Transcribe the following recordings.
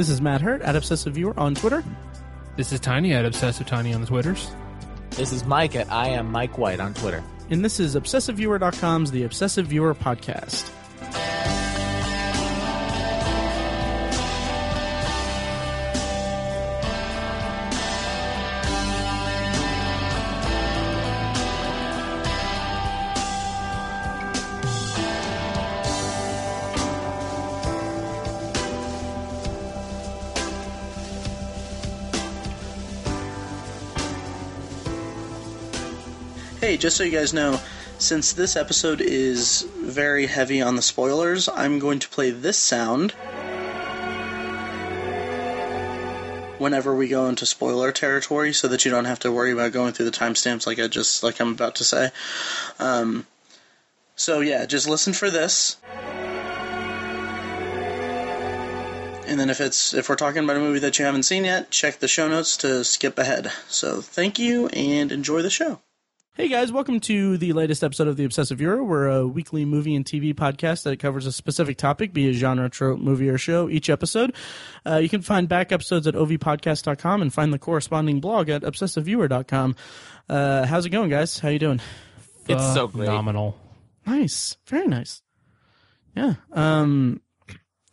This is Matt Hurt at Obsessive Viewer on Twitter. This is Tiny at Obsessive Tiny on the Twitters. This is Mike at I am Mike White on Twitter. And this is ObsessiveViewer.com's The Obsessive Viewer Podcast. Just so you guys know, since this episode is very heavy on the spoilers, I'm going to play this sound whenever we go into spoiler territory so that you don't have to worry about going through the timestamps like I just like I'm about to say. Um, so yeah, just listen for this. And then if it's if we're talking about a movie that you haven't seen yet, check the show notes to skip ahead. So thank you and enjoy the show. Hey guys, welcome to the latest episode of The Obsessive Viewer. We're a weekly movie and TV podcast that covers a specific topic, be it genre, trope, movie, or show, each episode. Uh, you can find back episodes at ovpodcast.com and find the corresponding blog at obsessiveviewer.com. Uh, how's it going, guys? How you doing? It's so great. Phenomenal. Nice. Very nice. Yeah. Um,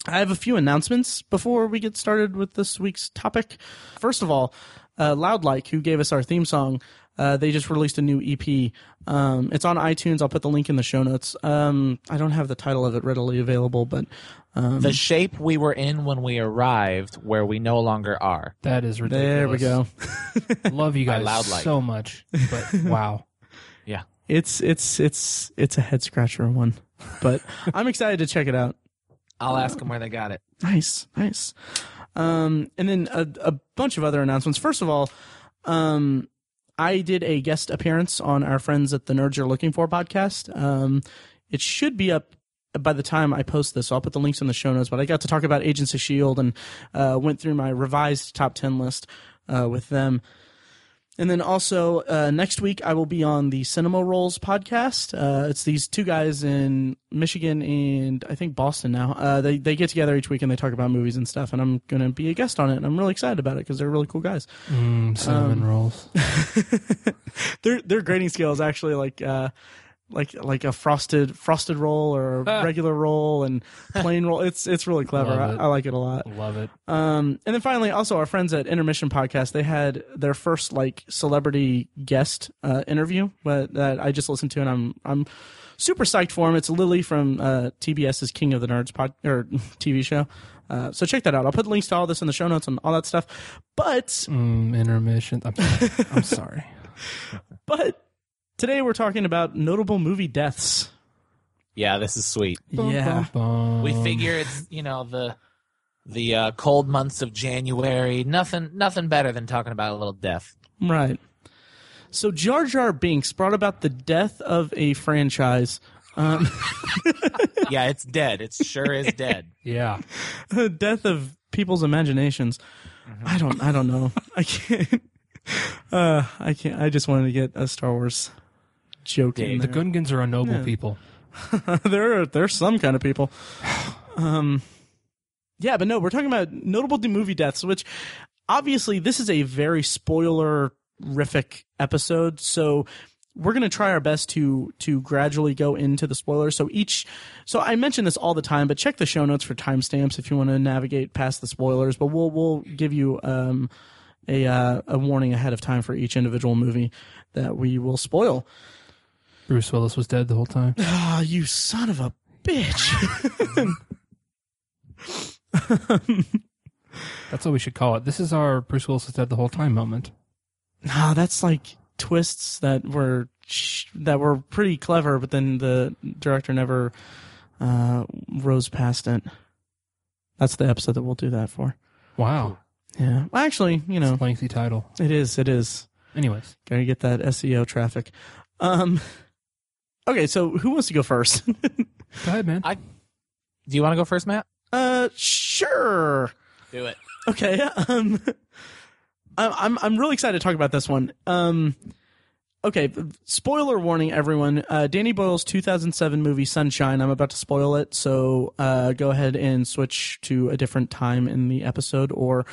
I have a few announcements before we get started with this week's topic. First of all, uh, Loudlike, who gave us our theme song, uh, they just released a new EP. Um, it's on iTunes. I'll put the link in the show notes. Um, I don't have the title of it readily available, but um, The shape we were in when we arrived, where we no longer are. That is ridiculous. there we go. Love you guys Loud Like. so much. But wow. Yeah. It's it's it's it's a head scratcher one, but I'm excited to check it out. I'll ask them where they got it. Nice, nice. Um, and then a, a bunch of other announcements. First of all, um, I did a guest appearance on our friends at the Nerds You're Looking For podcast. Um, it should be up by the time I post this. So I'll put the links in the show notes. But I got to talk about Agents of Shield and uh, went through my revised top ten list uh, with them. And then also uh, next week I will be on the Cinema Rolls podcast. Uh, it's these two guys in Michigan and I think Boston now. Uh, they they get together each week and they talk about movies and stuff. And I'm going to be a guest on it. And I'm really excited about it because they're really cool guys. Mm, cinnamon Um, rolls. their their grading scale is actually like uh like like a frosted frosted roll or a regular roll and plain roll. It's it's really clever. I. I like it a lot. Love it. Um, and then finally, also our friends at Intermission Podcast, they had their first like celebrity guest uh, interview but, that I just listened to, and I'm I'm super psyched for him. It's Lily from uh, TBS's King of the Nerds pod or TV show. Uh, so check that out. I'll put links to all this in the show notes and all that stuff. But Mm, intermission. I'm sorry. I'm sorry. but today we're talking about notable movie deaths. Yeah, this is sweet. Yeah. Bum, bum, We figure it's you know the the uh, cold months of January. Nothing nothing better than talking about a little death. Right. So Jar Jar Binks brought about the death of a franchise. Um, Yeah, it's dead. It sure is dead. Yeah. the death of people's imaginations. I don't. I don't know. I can't. Uh, I can't. I just wanted to get a Star Wars joke in The. Gungans are a noble Yeah. people. there are there's some kind of people. Um, yeah, but no, we're talking about notable movie deaths, which obviously this is a very spoiler rific episode. So we're going to try our best to to gradually go into the spoilers. So each, so I mention this all the time, but check the show notes for timestamps if you want to navigate past the spoilers. But we'll we'll give you um a uh, a warning ahead of time for each individual movie that we will spoil. Bruce Willis was dead the whole time. Ah, you son of a bitch. That's what we should call it. This is our Bruce Willis was dead the whole time moment. No, that's like twists that were that were pretty clever, but then the director never uh, rose past it. That's the episode that we'll do that for. Wow. Yeah, well, actually, you know, Lengthy title. it is. It is. Anyways. Gotta get that SEO traffic. Um. Okay, so who wants to go first? Go ahead, man. I Do you want to go first, Matt? uh, sure. Do it. Okay. Um, I'm I'm I'm really excited to talk about this one. Um, okay, spoiler warning, everyone. Uh, Danny Boyle's 2007 movie Sunshine. I'm about to spoil it, so uh, go ahead and switch to a different time in the episode or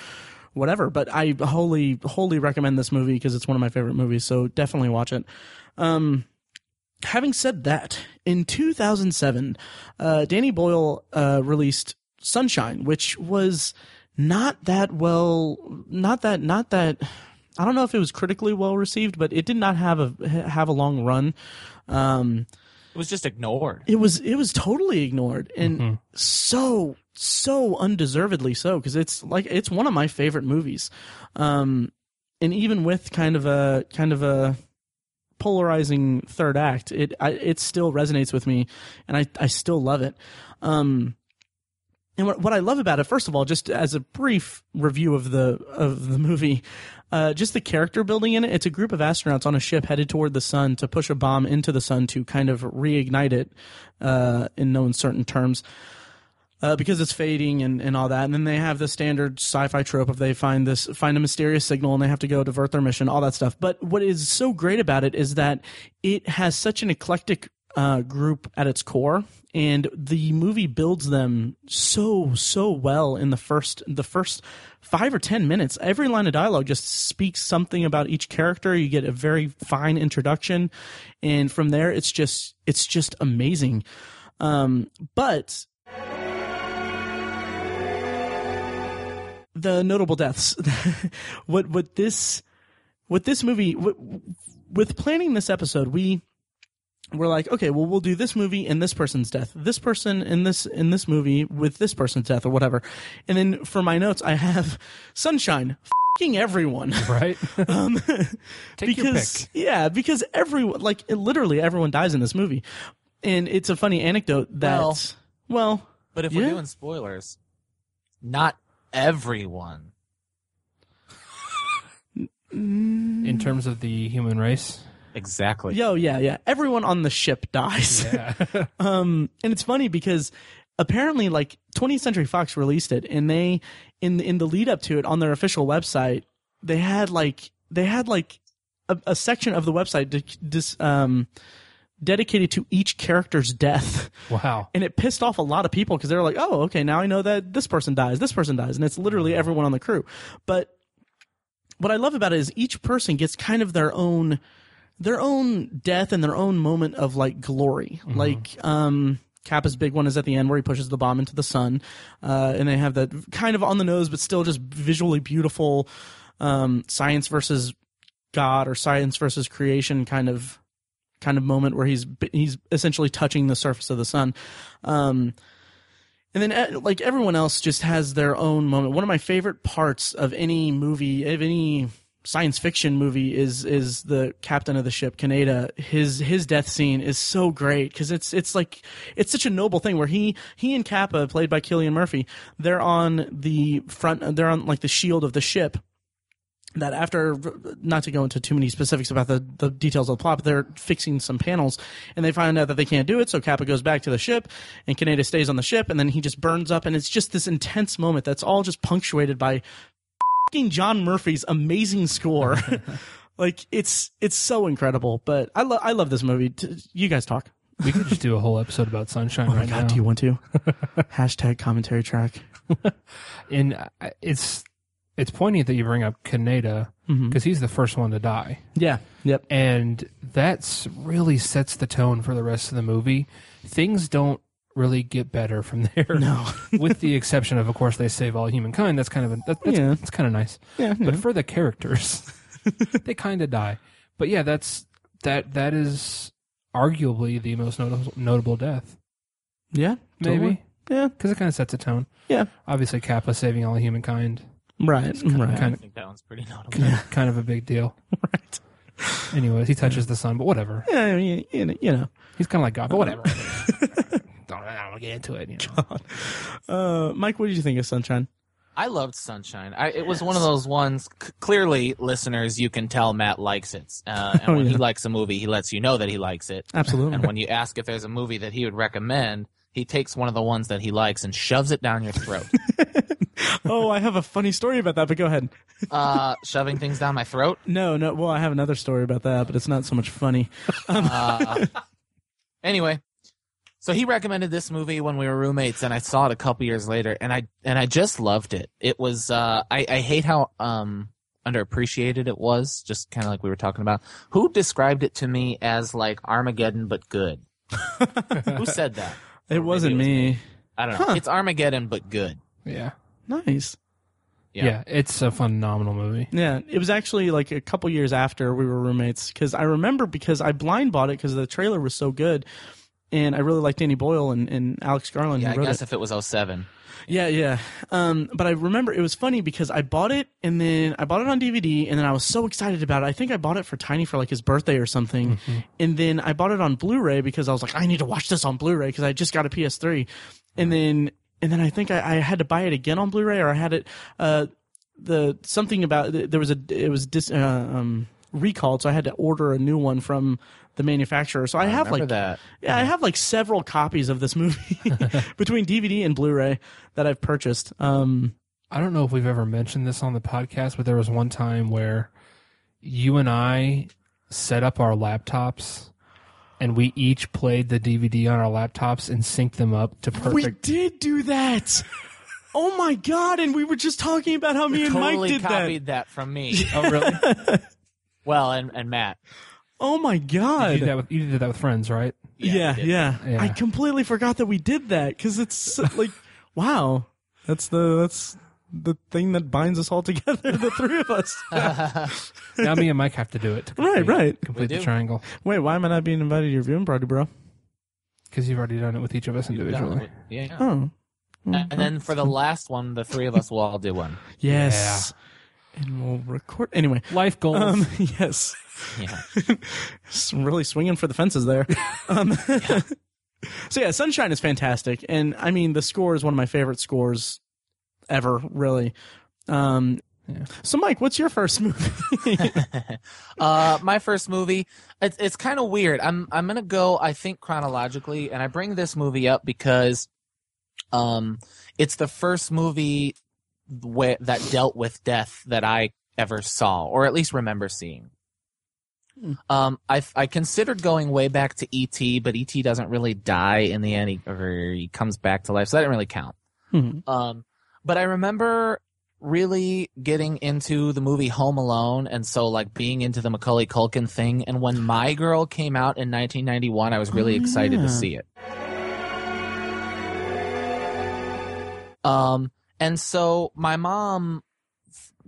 whatever. But I wholly, wholly recommend this movie because it's one of my favorite movies. So definitely watch it. Um, having said that, in 2007, uh, Danny Boyle uh, released Sunshine, which was not that well, not that, not that. I don't know if it was critically well received, but it did not have a have a long run. Um, It was just ignored. it was it was totally ignored and so so undeservedly so because it's like it's one of my favorite movies um and even with kind of a kind of a polarizing third act it I, it still resonates with me and i i still love it um and what, what I love about it, first of all, just as a brief review of the of the movie, uh, just the character building in it. It's a group of astronauts on a ship headed toward the sun to push a bomb into the sun to kind of reignite it, uh, in no uncertain terms. Uh, because it's fading and, and all that, and then they have the standard sci-fi trope of they find this find a mysterious signal and they have to go divert their mission, all that stuff. But what is so great about it is that it has such an eclectic uh, group at its core, and the movie builds them so so well in the first the first five or ten minutes. Every line of dialogue just speaks something about each character. You get a very fine introduction, and from there, it's just it's just amazing. Um, but the notable deaths. what what this what this movie what, with planning this episode, we we're like, okay, well, we'll do this movie and this person's death, this person in this in this movie with this person's death or whatever. And then for my notes, I have Sunshine, fing everyone. Right? Um, Take your pick. yeah, because everyone like it- literally everyone dies in this movie, and it's a funny anecdote that Well- well, But if Yeah. we're doing spoilers, not everyone. In terms of the human race. Exactly. yo, yeah, yeah, everyone on the ship dies. Yeah. Um, and it's funny because apparently, like 20th Century Fox released it, and they in in the lead up to it on their official website, they had like they had like a, a section of the website de- dis, um, dedicated to each character's death. wow. And it pissed off a lot of people because they were like, "Oh, okay, now I know that this person dies, this person dies," and it's literally everyone on the crew. But what I love about it is each person gets kind of their own their own death and their own moment of like glory. Like um Capa's big one is at the end where he pushes the bomb into the sun, uh, and they have that kind of on the nose but still just visually beautiful um, science versus God or science versus creation kind of kind of moment where he's he's essentially touching the surface of the sun. Um, and then uh, like everyone else just has their own moment. One of my favorite parts of any movie, of any science fiction movie is is the captain of the ship, Kaneda. His his death scene is so great because it's it's like it's such a noble thing where he he and Capa, played by Cillian Murphy, they're on the front, they're on like the shield of the ship that after not to go into too many specifics about the, the details of the plot, but they're fixing some panels and they find out that they can't do it. So Capa goes back to the ship and Kaneda stays on the ship and then he just burns up and it's just this intense moment that's all just punctuated by John Murphy's amazing score. like it's it's so incredible. But I love I love this movie. You guys talk. We could just do a whole episode about sunshine Oh my right god, now. do you want to? Hashtag commentary track. and uh, it's it's poignant that you bring up Kaneda Mm-hmm. because he's the first one to die, Yeah. Yep. and that's really sets the tone for the rest of the movie. Things don't really get better from there. No. with the exception of, of course, they save all humankind. That's kind of a, that, that's, Yeah. that's kind of nice. Yeah. But for the characters, they kind of die. But yeah, that's that that is arguably the most notable notable death. Yeah. Maybe totally. Yeah. because it kind of sets a tone. Yeah. Obviously, Capa saving all humankind, Right. Right. I kind think that one's pretty notable. kind, of, kind of a big deal. right. Anyways, he touches the sun, but whatever. Yeah. I mean, you know. You know. He's kind of like God, but whatever. don't, I don't get into it. You know. Uh, Mike, what did you think of Sunshine? I loved Sunshine. I, it was one of those ones. C- clearly, listeners, you can tell Matt likes it. Uh, and Oh, when he likes a movie, he lets you know that he likes it. Absolutely. And when you ask if there's a movie that he would recommend, he takes one of the ones that he likes and shoves it down your throat. oh, I have a funny story about that, but go ahead. uh, shoving things down my throat. No, no. Well, I have another story about that, but it's not so much funny. Uh, anyway, so he recommended this movie when we were roommates, and I saw it a couple years later, and I and I just loved it. It was uh, I I hate how um underappreciated it was, just kind of like we were talking about. Who described it to me as like Armageddon but good? Who said that? It wasn't it was me. I don't know. Huh. It's Armageddon but good. Yeah. Nice. Yeah. yeah, it's a phenomenal movie. Yeah, it was actually like a couple years after we were roommates because I remember because I blind bought it because the trailer was so good, and I really liked Danny Boyle and, and Alex Garland Yeah, who I wrote guess it. if it was 07. Yeah, yeah. Um, but I remember it was funny because I bought it and then I bought it on DVD and then I was so excited about it. I think I bought it for Tiny for like his birthday or something. And then I bought it on Blu-ray because I was like, I need to watch this on Blu-ray because I just got a PS3. And then and then I think I, I had to buy it again on Blu-ray or I had it uh the something about there was a it was dis, uh, um recalled so I had to order a new one from the manufacturer. So I, have like that. yeah, I have like several copies of this movie between DVD and Blu-ray that I've purchased. Um, I don't know if we've ever mentioned this on the podcast, but there was one time where you and I set up our laptops and we each played the DVD on our laptops and synced them up to perfect. we did do that. Oh my god! And we were just talking about how me and Totally Mike did that. copied that. from me. Oh, really? well, and, and Matt. Oh my you, god! did that with, you did that with friends, right? yeah, we did. yeah, Yeah. I completely forgot that we did that because it's so- like, wow, that's the that's the thing that binds us all together, the three of us. Now me and Mike have to do it. To Right, complete, right. Complete We the do. triangle Wait, why am I not being invited to your viewing party, bro? because you've already done it with each of us individually. Yeah. Oh, And then for the last one, the three of us will all do one. yes. And we'll record anyway. Life goals. Um, yes. Yeah. Really swinging for the fences there. Um, so yeah, Sunshine is fantastic, and I mean the score is one of my favorite scores ever. Really. Um, Yeah. So Mike, what's your first movie? uh, my first movie. It's it's kind of weird. I'm I'm gonna go. I think chronologically, and I bring this movie up because, um, it's the first movie where that dealt with death that I ever saw, or at least remember seeing. Um, I I considered going way back to E.T., but E.T. doesn't really die in the end, he, or he comes back to life, so that didn't really count. Mhm. Um, but I remember really getting into the movie Home Alone, and so like being into the Macaulay Culkin thing. And when My Girl came out in 1991, I was really Oh, excited yeah. to see it. Um, and so my mom,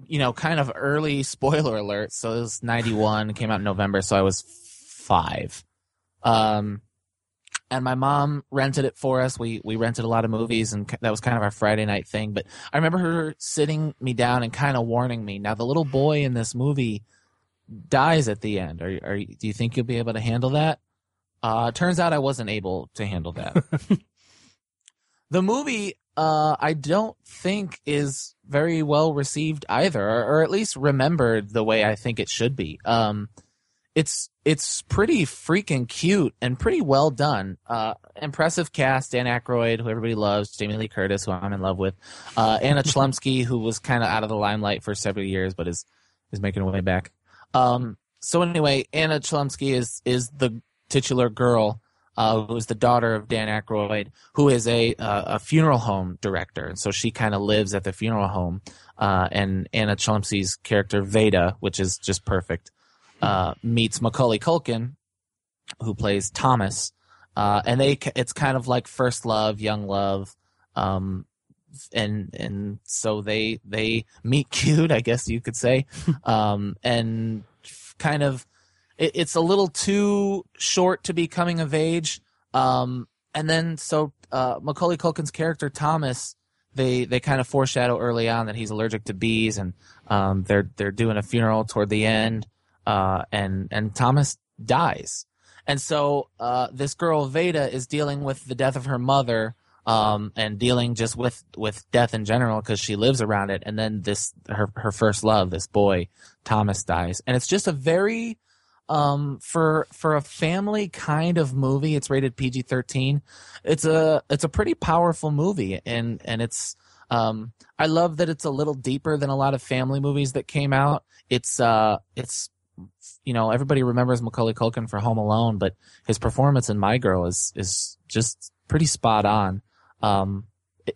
you know, kind of early spoiler alert. So it was 91, came out in November, so I was five. Um, and my mom rented it for us. We we rented a lot of movies, and that was kind of our Friday night thing. But I remember her sitting me down and kind of warning me. Now the little boy in this movie dies at the end. Are, are do you think you'll be able to handle that? Uh, turns out I wasn't able to handle that. the movie, uh, I don't think is very well received either, or, or at least remembered the way I think it should be. Um, it's it's pretty freaking cute and pretty well done. Uh, impressive cast: Dan Aykroyd, who everybody loves, Jamie Lee Curtis, who I'm in love with, uh, Anna Chlumsky, who was kind of out of the limelight for several years, but is is making her way back. Um, so anyway, Anna Chlumsky is is the titular girl, uh, who is the daughter of Dan Aykroyd, who is a uh, a funeral home director, and so she kind of lives at the funeral home. Uh, and Anna Chlumsky's character Vada, which is just perfect, uh, meets Macaulay Culkin, who plays Thomas, uh, and they it's kind of like first love, young love, um, and and so they they meet cute, I guess you could say, um, and kind of it, it's a little too short to be coming of age, um, and then so uh, Macaulay Culkin's character Thomas. They, they kind of foreshadow early on that he's allergic to bees, and um, they're they're doing a funeral toward the end, uh, and and Thomas dies, and so uh, this girl Vada is dealing with the death of her mother, um, and dealing just with with death in general because she lives around it. And then this her her first love, this boy Thomas dies, and it's just a very um for for a family kind of movie it's rated PG-13 it's a it's a pretty powerful movie and and it's Um, I love that it's a little deeper than a lot of family movies that came out. It's uh, it's you know everybody remembers Macaulay Culkin for Home Alone, but his performance in My Girl is is just pretty spot on. Um,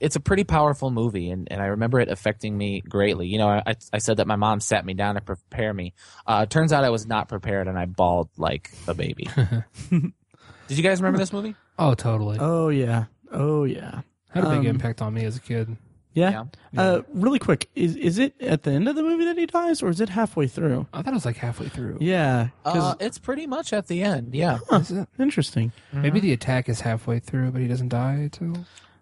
it's a pretty powerful movie, and, and I remember it affecting me greatly. You know, I I said that my mom sat me down to prepare me. Uh, turns out I was not prepared, and I bawled like a baby. Did you guys remember this movie? Oh, totally. Oh yeah. Oh yeah. Had a big um, impact on me as a kid. Yeah. Yeah. Uh, really quick, is is it at the end of the movie that he dies, or is it halfway through? I thought it was like halfway through. Yeah, Uh, it's pretty much at the end. Yeah. Is it? interesting. Maybe the attack is halfway through, but he doesn't die too.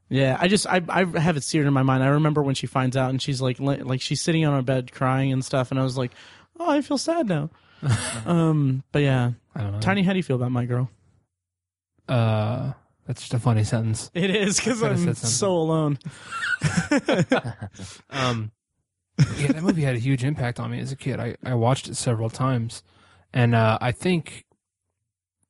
Yeah, I just I I have it seared in my mind. I remember when she finds out and she's like like she's sitting on her bed crying and stuff, and I was like, oh, I feel sad now. um, but yeah, I don't know. Tiny, how do you feel about my girl? Uh, that's just a funny sentence. It is because I'm so alone. Um, yeah, that movie had a huge impact on me as a kid. I, I watched it several times, and uh, I think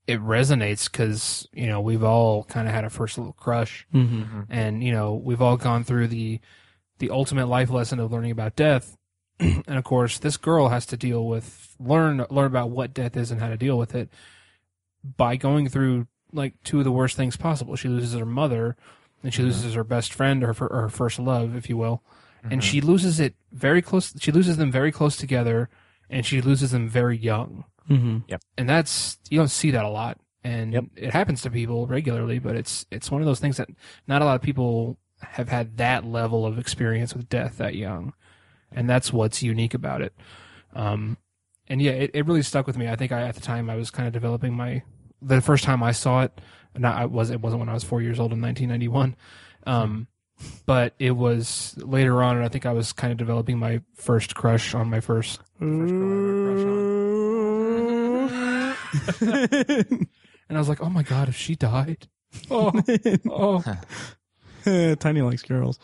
it resonates because you know we've all kind of had a first little crush, Mm-hmm. and you know we've all gone through the the ultimate life lesson of learning about death, and of course this girl has to deal with learn learn about what death is and how to deal with it by going through like two of the worst things possible. She loses her mother, and she loses her best friend or her, or her first love, if you will, and she loses it very close. She loses them very close together, and she loses them very young Mm-hmm. and that's you don't see that a lot. And Yep. it happens to people regularly but it's it's one of those things that not a lot of people have had that level of experience with death that young. And that's what's unique about it. Um and yeah it, it really stuck with me. I think i at the time i was kind of developing my the first time i saw it not i was it wasn't when i was four years old in 1991 um but it was later on and i think i was kind of developing my first crush on my first first And I was like, oh my God, if she died. Oh, oh. Tiny likes girls.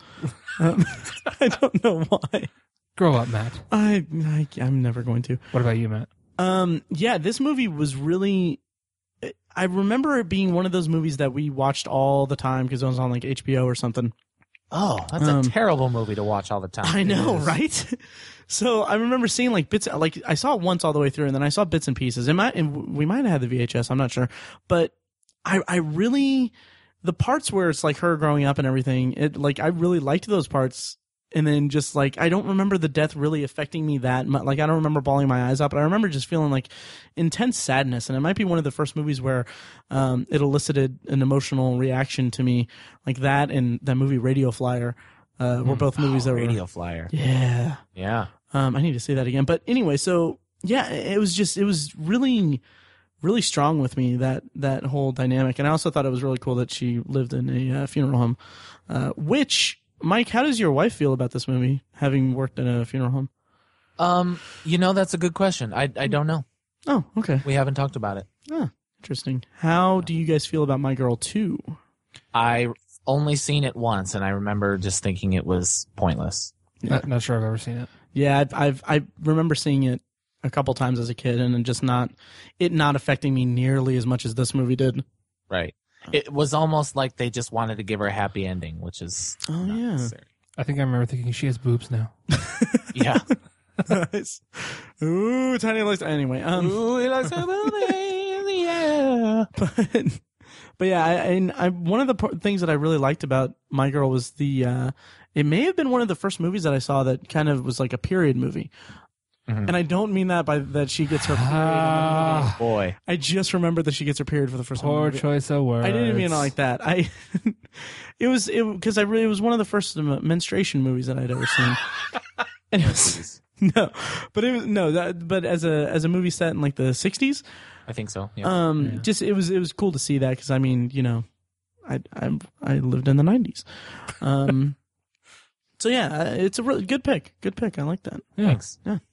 Um, I don't know why. Grow up, Matt. I, I I'm never going to. What about you, Matt? Um, yeah, this movie was really. I remember it being one of those movies that we watched all the time because it was on like HBO or something. Oh, that's Um, a terrible movie to watch all the time. I know, right? So I remember seeing like bits, like I saw it once all the way through, and then I saw bits and pieces. It might, and we might have had the VHS. I'm not sure, but I, I really, the parts where it's like her growing up and everything. It like I really liked those parts, and then just like I don't remember the death really affecting me that much. Like I don't remember bawling my eyes out, but I remember just feeling like intense sadness. And it might be one of the first movies where um, it elicited an emotional reaction to me, like that and that movie Radio Flyer. Uh, were both movies Oh, that were Radio Flyer. yeah. Yeah. Um, I need to say that again. But anyway, so yeah, it was just it was really, really strong with me that that whole dynamic, and I also thought it was really cool that she lived in a uh, funeral home. Uh, which Mike, how does your wife feel about this movie, having worked in a funeral home? Um, you know, that's a good question. I I don't know. Oh, okay, We haven't talked about it. interesting. How do you guys feel about My Girl Two? I only seen it once, and I remember just thinking it was pointless. Not, not sure I've ever seen it. Yeah, I've, I've I remember seeing it a couple times as a kid, and just not it not affecting me nearly as much as this movie did. Right. It was almost like they just wanted to give her a happy ending, which is Oh not yeah. necessary. I think I remember thinking she has boobs now. Yeah. Nice. Ooh, tiny likes. Anyway, um, Ooh, he likes her movie, yeah. but but yeah, I, and I one of the par- things that I really liked about My Girl was the. uh It may have been one of the first movies that I saw that kind of was like a period movie, Mhm. and I don't mean that by that she gets her period. in the movie. Ah, Boy. I just remembered that she gets her period for the first time. in poor choice of words. I didn't mean it like that. I it was it because I really it was one of the first um, menstruation movies that I'd ever seen. and it was, no, but it was no that but as a as a movie set in like the '60s, I think so. Yeah. um, Yeah. just it was it was cool to see that because I mean you know, I I I lived in the '90s, um, so yeah, uh, it's a really good pick. Good pick. I like that. Thanks. Yeah. Thanks.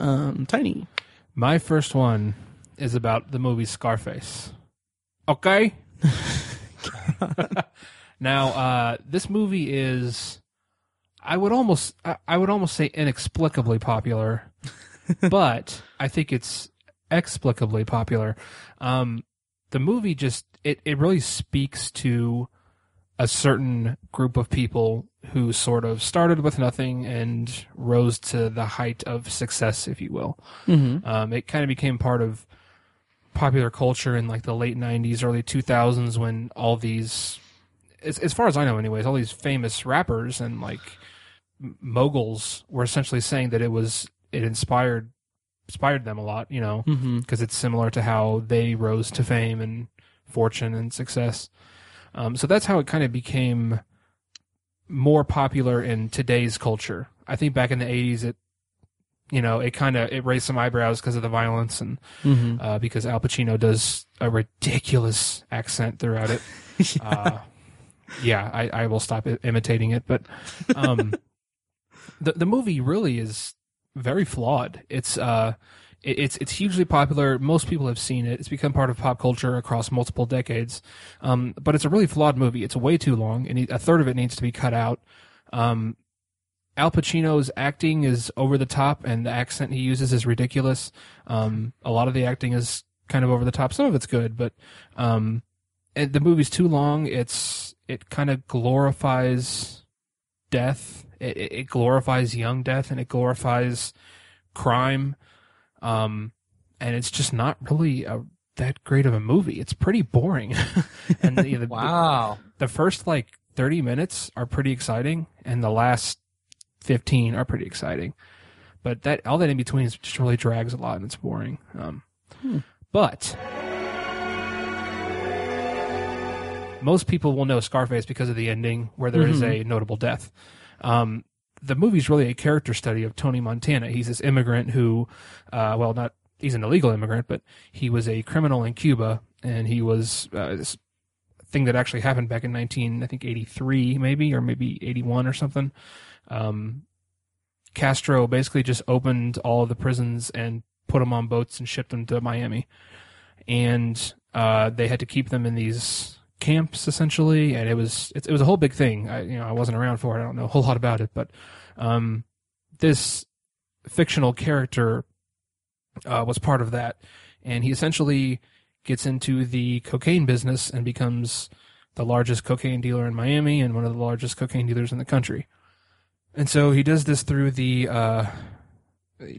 Um, Tiny. My first one is about the movie Scarface. Okay. now, uh, this movie is, I would almost, I, I would almost say inexplicably popular, but I think it's explicably popular. Um, the movie just, it, it really speaks to a certain group of people who sort of started with nothing and rose to the height of success, if you will. Mm-hmm. Um, it kind of became part of popular culture in like the late 90s, early 2000s when all these, as, as far as I know, anyways, all these famous rappers and like moguls were essentially saying that it was, it inspired, inspired them a lot, you know, Mm-hmm. because it's similar to how they rose to fame and fortune and success. Um, so that's how it kind of became more popular in today's culture. I think back in the 80s, it, you know, it kind of it raised some eyebrows because of the violence and Mm-hmm. uh, because Al Pacino does a ridiculous accent throughout it. Uh, yeah, I, I will stop imitating it, but um, the the movie really is very flawed. It's uh, it's it's hugely popular. Most people have seen it. It's become part of pop culture across multiple decades. Um, but it's a really flawed movie. It's way too long, and a third of it needs to be cut out. Um, Al Pacino's acting is over the top, and the accent he uses is ridiculous. Um, a lot of the acting is kind of over the top. Some of it's good, but um, the movie's too long. It's it kind of glorifies death. It it glorifies young death, and it glorifies crime. Um, and it's just not really a, that great of a movie. It's pretty boring. and the, the, Wow. the first like 30 minutes are pretty exciting and the last 15 are pretty exciting but that all that in between is just really drags a lot and it's boring um, but most people will know scarface because of the ending where there is a notable death um, the movie's really a character study of tony montana. He's this immigrant who uh, well not he's an illegal immigrant but he was a criminal in cuba and he was uh, this thing that actually happened back in 19 i think 83 maybe or maybe 81 or something. Um, castro basically just opened all of the prisons and put them on boats and shipped them to miami. And uh, they had to keep them in these camps essentially and it was it, it was a whole big thing. I, you know i wasn't around for it. I don't know a whole lot about it but um, this fictional character uh, was part of that. And he essentially gets into the cocaine business and becomes the largest cocaine dealer in Miami and one of the largest cocaine dealers in the country. And so he does this through the uh,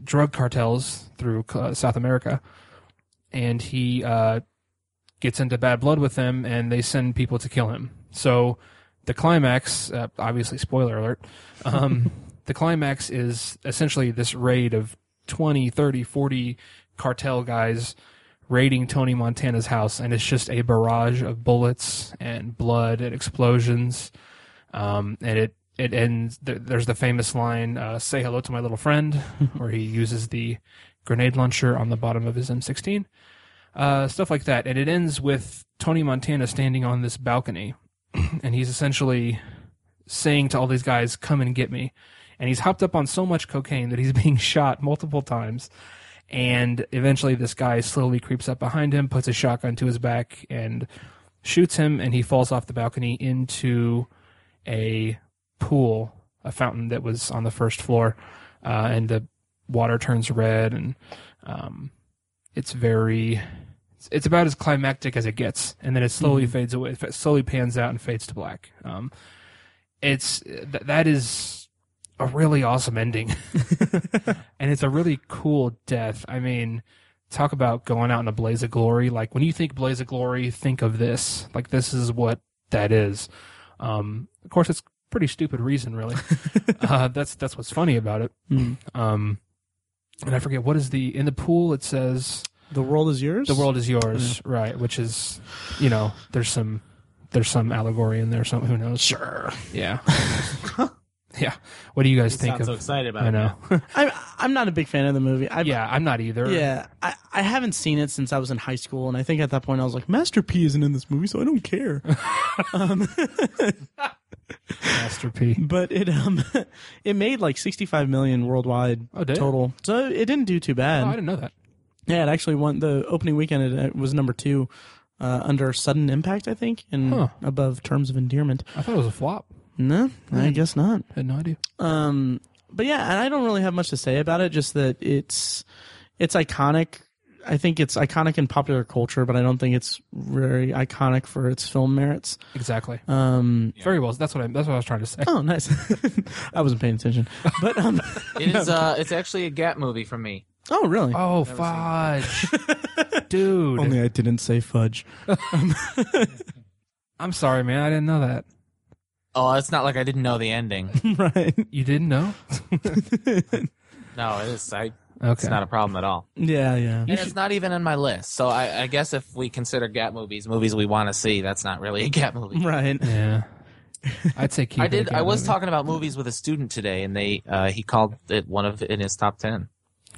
drug cartels through uh, South America, and he uh, gets into bad blood with them, and they send people to kill him. So the climax, uh, obviously, spoiler alert, um, the climax is essentially this raid of 20, 30, 40 cartel guys raiding Tony Montana's house, and it's just a barrage of bullets and blood and explosions. Um, and it it ends. Th- there's the famous line, uh, "Say hello to my little friend," where he uses the grenade launcher on the bottom of his M16. Uh, stuff like that, and it ends with Tony Montana standing on this balcony, and he's essentially saying to all these guys, "Come and get me." And he's hopped up on so much cocaine that he's being shot multiple times and eventually this guy slowly creeps up behind him, puts a shotgun to his back, and shoots him, and he falls off the balcony into a pool, a fountain that was on the first floor, uh, and the water turns red, and um, it's very. It's about as climactic as it gets, and then it slowly fades away. It slowly pans out and fades to black. Um, it's th- that is a really awesome ending and it's a really cool death. I mean, talk about going out in a blaze of glory. Like when you think blaze of glory, think of this. Like this is what that is. Um, of course, it's pretty stupid reason, really. uh, that's that's what's funny about it. Mm. Um, and I forget what is the in the pool. It says The world is yours. the world is yours, right? Which is, you know, there's some there's some allegory in there. Some who knows? Sure. Yeah. yeah. What do you guys You think sound of? so excited about I it. know. I'm I'm not a big fan of the movie. I, yeah, I'm not either. Yeah, I, I haven't seen it since I was in high school, and I think at that point I was like, Master P isn't in this movie, so I don't care. um, Master P. but it um it made like 65 million worldwide Oh, total, so it didn't do too bad. Oh, I didn't know that. Yeah, it actually won the opening weekend. It, it was number two uh, under Sudden Impact, I think, and Huh. above Terms of Endearment. I thought it was a flop. No, I guess not. had no idea. Um, but yeah, and I don't really have much to say about it. Just that it's it's iconic. I think it's iconic in popular culture, but I don't think it's very iconic for its film merits. Exactly. Um, Very well. That's what I. That's what I was trying to say. oh, nice. I wasn't paying attention, but um, It is. Uh, it's actually a Gap movie for me. Oh, really? Oh, fudge, dude. Only I didn't say fudge. I'm sorry, man. I didn't know that. Oh, it's not like I didn't know the ending. right? You didn't know? No, it is. I, Okay. It's not a problem at all. Yeah, yeah. And it's not even in my list. So I, I guess if we consider Gap movies movies we want to see, that's not really a Gap movie. Right. yeah. I'd say keep I did. I was movie. talking about movies with a student today, and they uh, he called it one of in his top ten.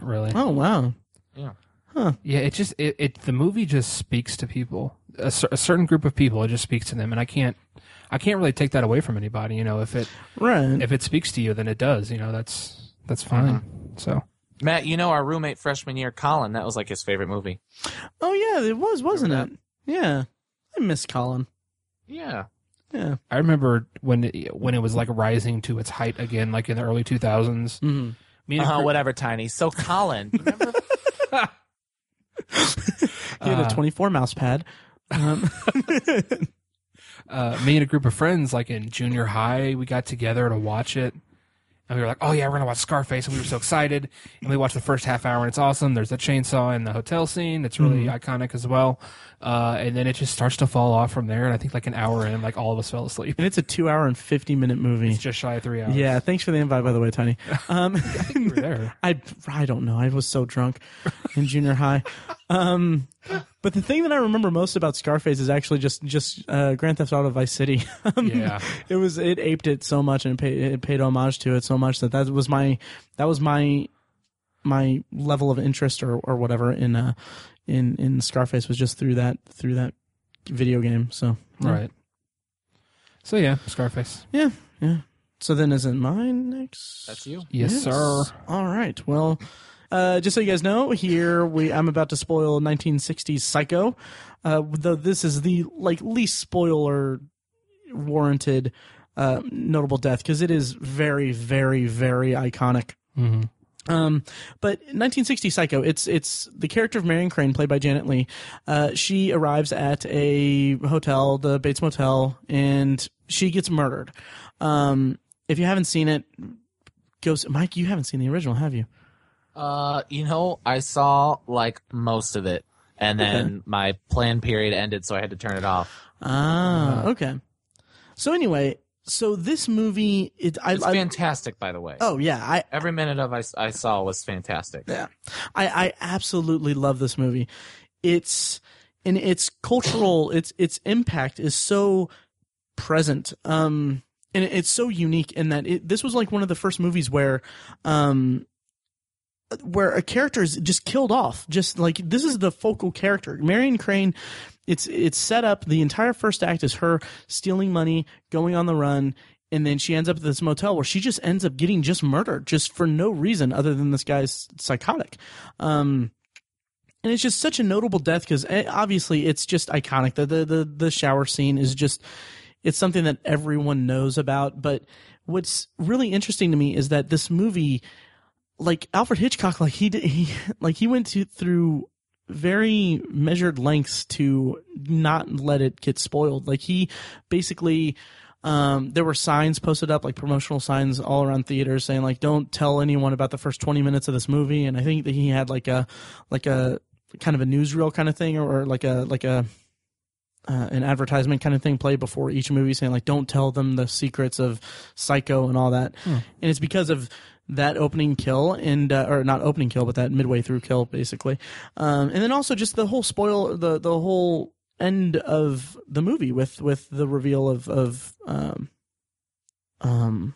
Really? Oh, wow. Yeah. Huh. Yeah, it just it, it the movie just speaks to people. A, cer- a certain group of people. It just speaks to them, and I can't. I can't really take that away from anybody. You know, if it Right. if it speaks to you, then it does. You know, that's that's fine. So Matt, you know our roommate freshman year, Colin. That was like his favorite movie. oh, yeah, it was, wasn't it? Yeah. I miss Colin. Yeah. Yeah. I remember when it, when it was like rising to its height again, like in the early 2000s. hmm Me and Uh, group- whatever, Tiny. So Colin, you remember? He had Uh, a 24 mouse pad. Um, uh, me and a group of friends, like in junior high, we got together to watch it. And we were like, oh, yeah, we're going to watch Scarface. And we were so excited. And we watched the first half hour, and it's awesome. There's a chainsaw in the hotel scene. It's really iconic as well. Uh, and then it just starts to fall off from there. And I think like an hour in, like all of us fell asleep. and it's a two hour and 50 minute movie. It's just shy of three hours. Yeah, thanks for the invite, by the way, Tiny. Um, You were there. I I don't know. I was so drunk in junior high. Um, but the thing that I remember most about Scarface is actually just just uh, Grand Theft Auto Vice City. Um, Yeah. it was it aped it so much and it paid, it paid homage to it so much that that was my that was my my level of interest or or whatever in uh in in Scarface was just through that through that video game. So yeah. Right. So yeah, Scarface. yeah, yeah. So then, is it mine next? That's you. Yes, sir. All right. Well, uh, just so you guys know, here we I'm about to spoil 1960s Psycho. Uh, though this is the like least spoiler warranted uh, notable death because it is very, very, very iconic. hmm Um, but 1960 Psycho, it's it's the character of Marion Crane, played by Janet Leigh. Uh, she arrives at a hotel, the Bates Motel, and she gets murdered. Um, if you haven't seen it, go. s- Mike, you haven't seen the original, have you? Uh, you know, I saw like most of it, and then my plan period ended, so I had to turn it off. Ah, okay. So anyway, so this movie, it I, It's I fantastic, by the way. oh yeah, I Every minute of I, I saw was fantastic. Yeah, I, I absolutely love this movie. It's and its cultural, its its impact is so present. Um, and it's so unique in that it, this was like one of the first movies where, um, where a character is just killed off. Just like this is the focal character, Marion Crane. It's it's set up. The entire first act is her stealing money, going on the run, and then she ends up at this motel where she just ends up getting just murdered, just for no reason other than this guy's psychotic. Um, and it's just such a notable death because obviously it's just iconic. The, the the the shower scene is just it's something that everyone knows about. But what's really interesting to me is that this movie, like Alfred Hitchcock, like he did, he like he went to, through very measured lengths to not let it get spoiled. Like he basically um, there were signs posted up, like promotional signs all around theaters saying like, don't tell anyone about the first 20 minutes of this movie. And I think that he had like a, like a kind of a newsreel kind of thing or, or like a, like a, uh, an advertisement kind of thing played before each movie saying like, don't tell them the secrets of Psycho and all that. And it's because of that opening kill and, uh, or not opening kill, but that midway through kill basically. Um, and then also just the whole spoil, the, the whole, end of the movie with with the reveal of of um, um,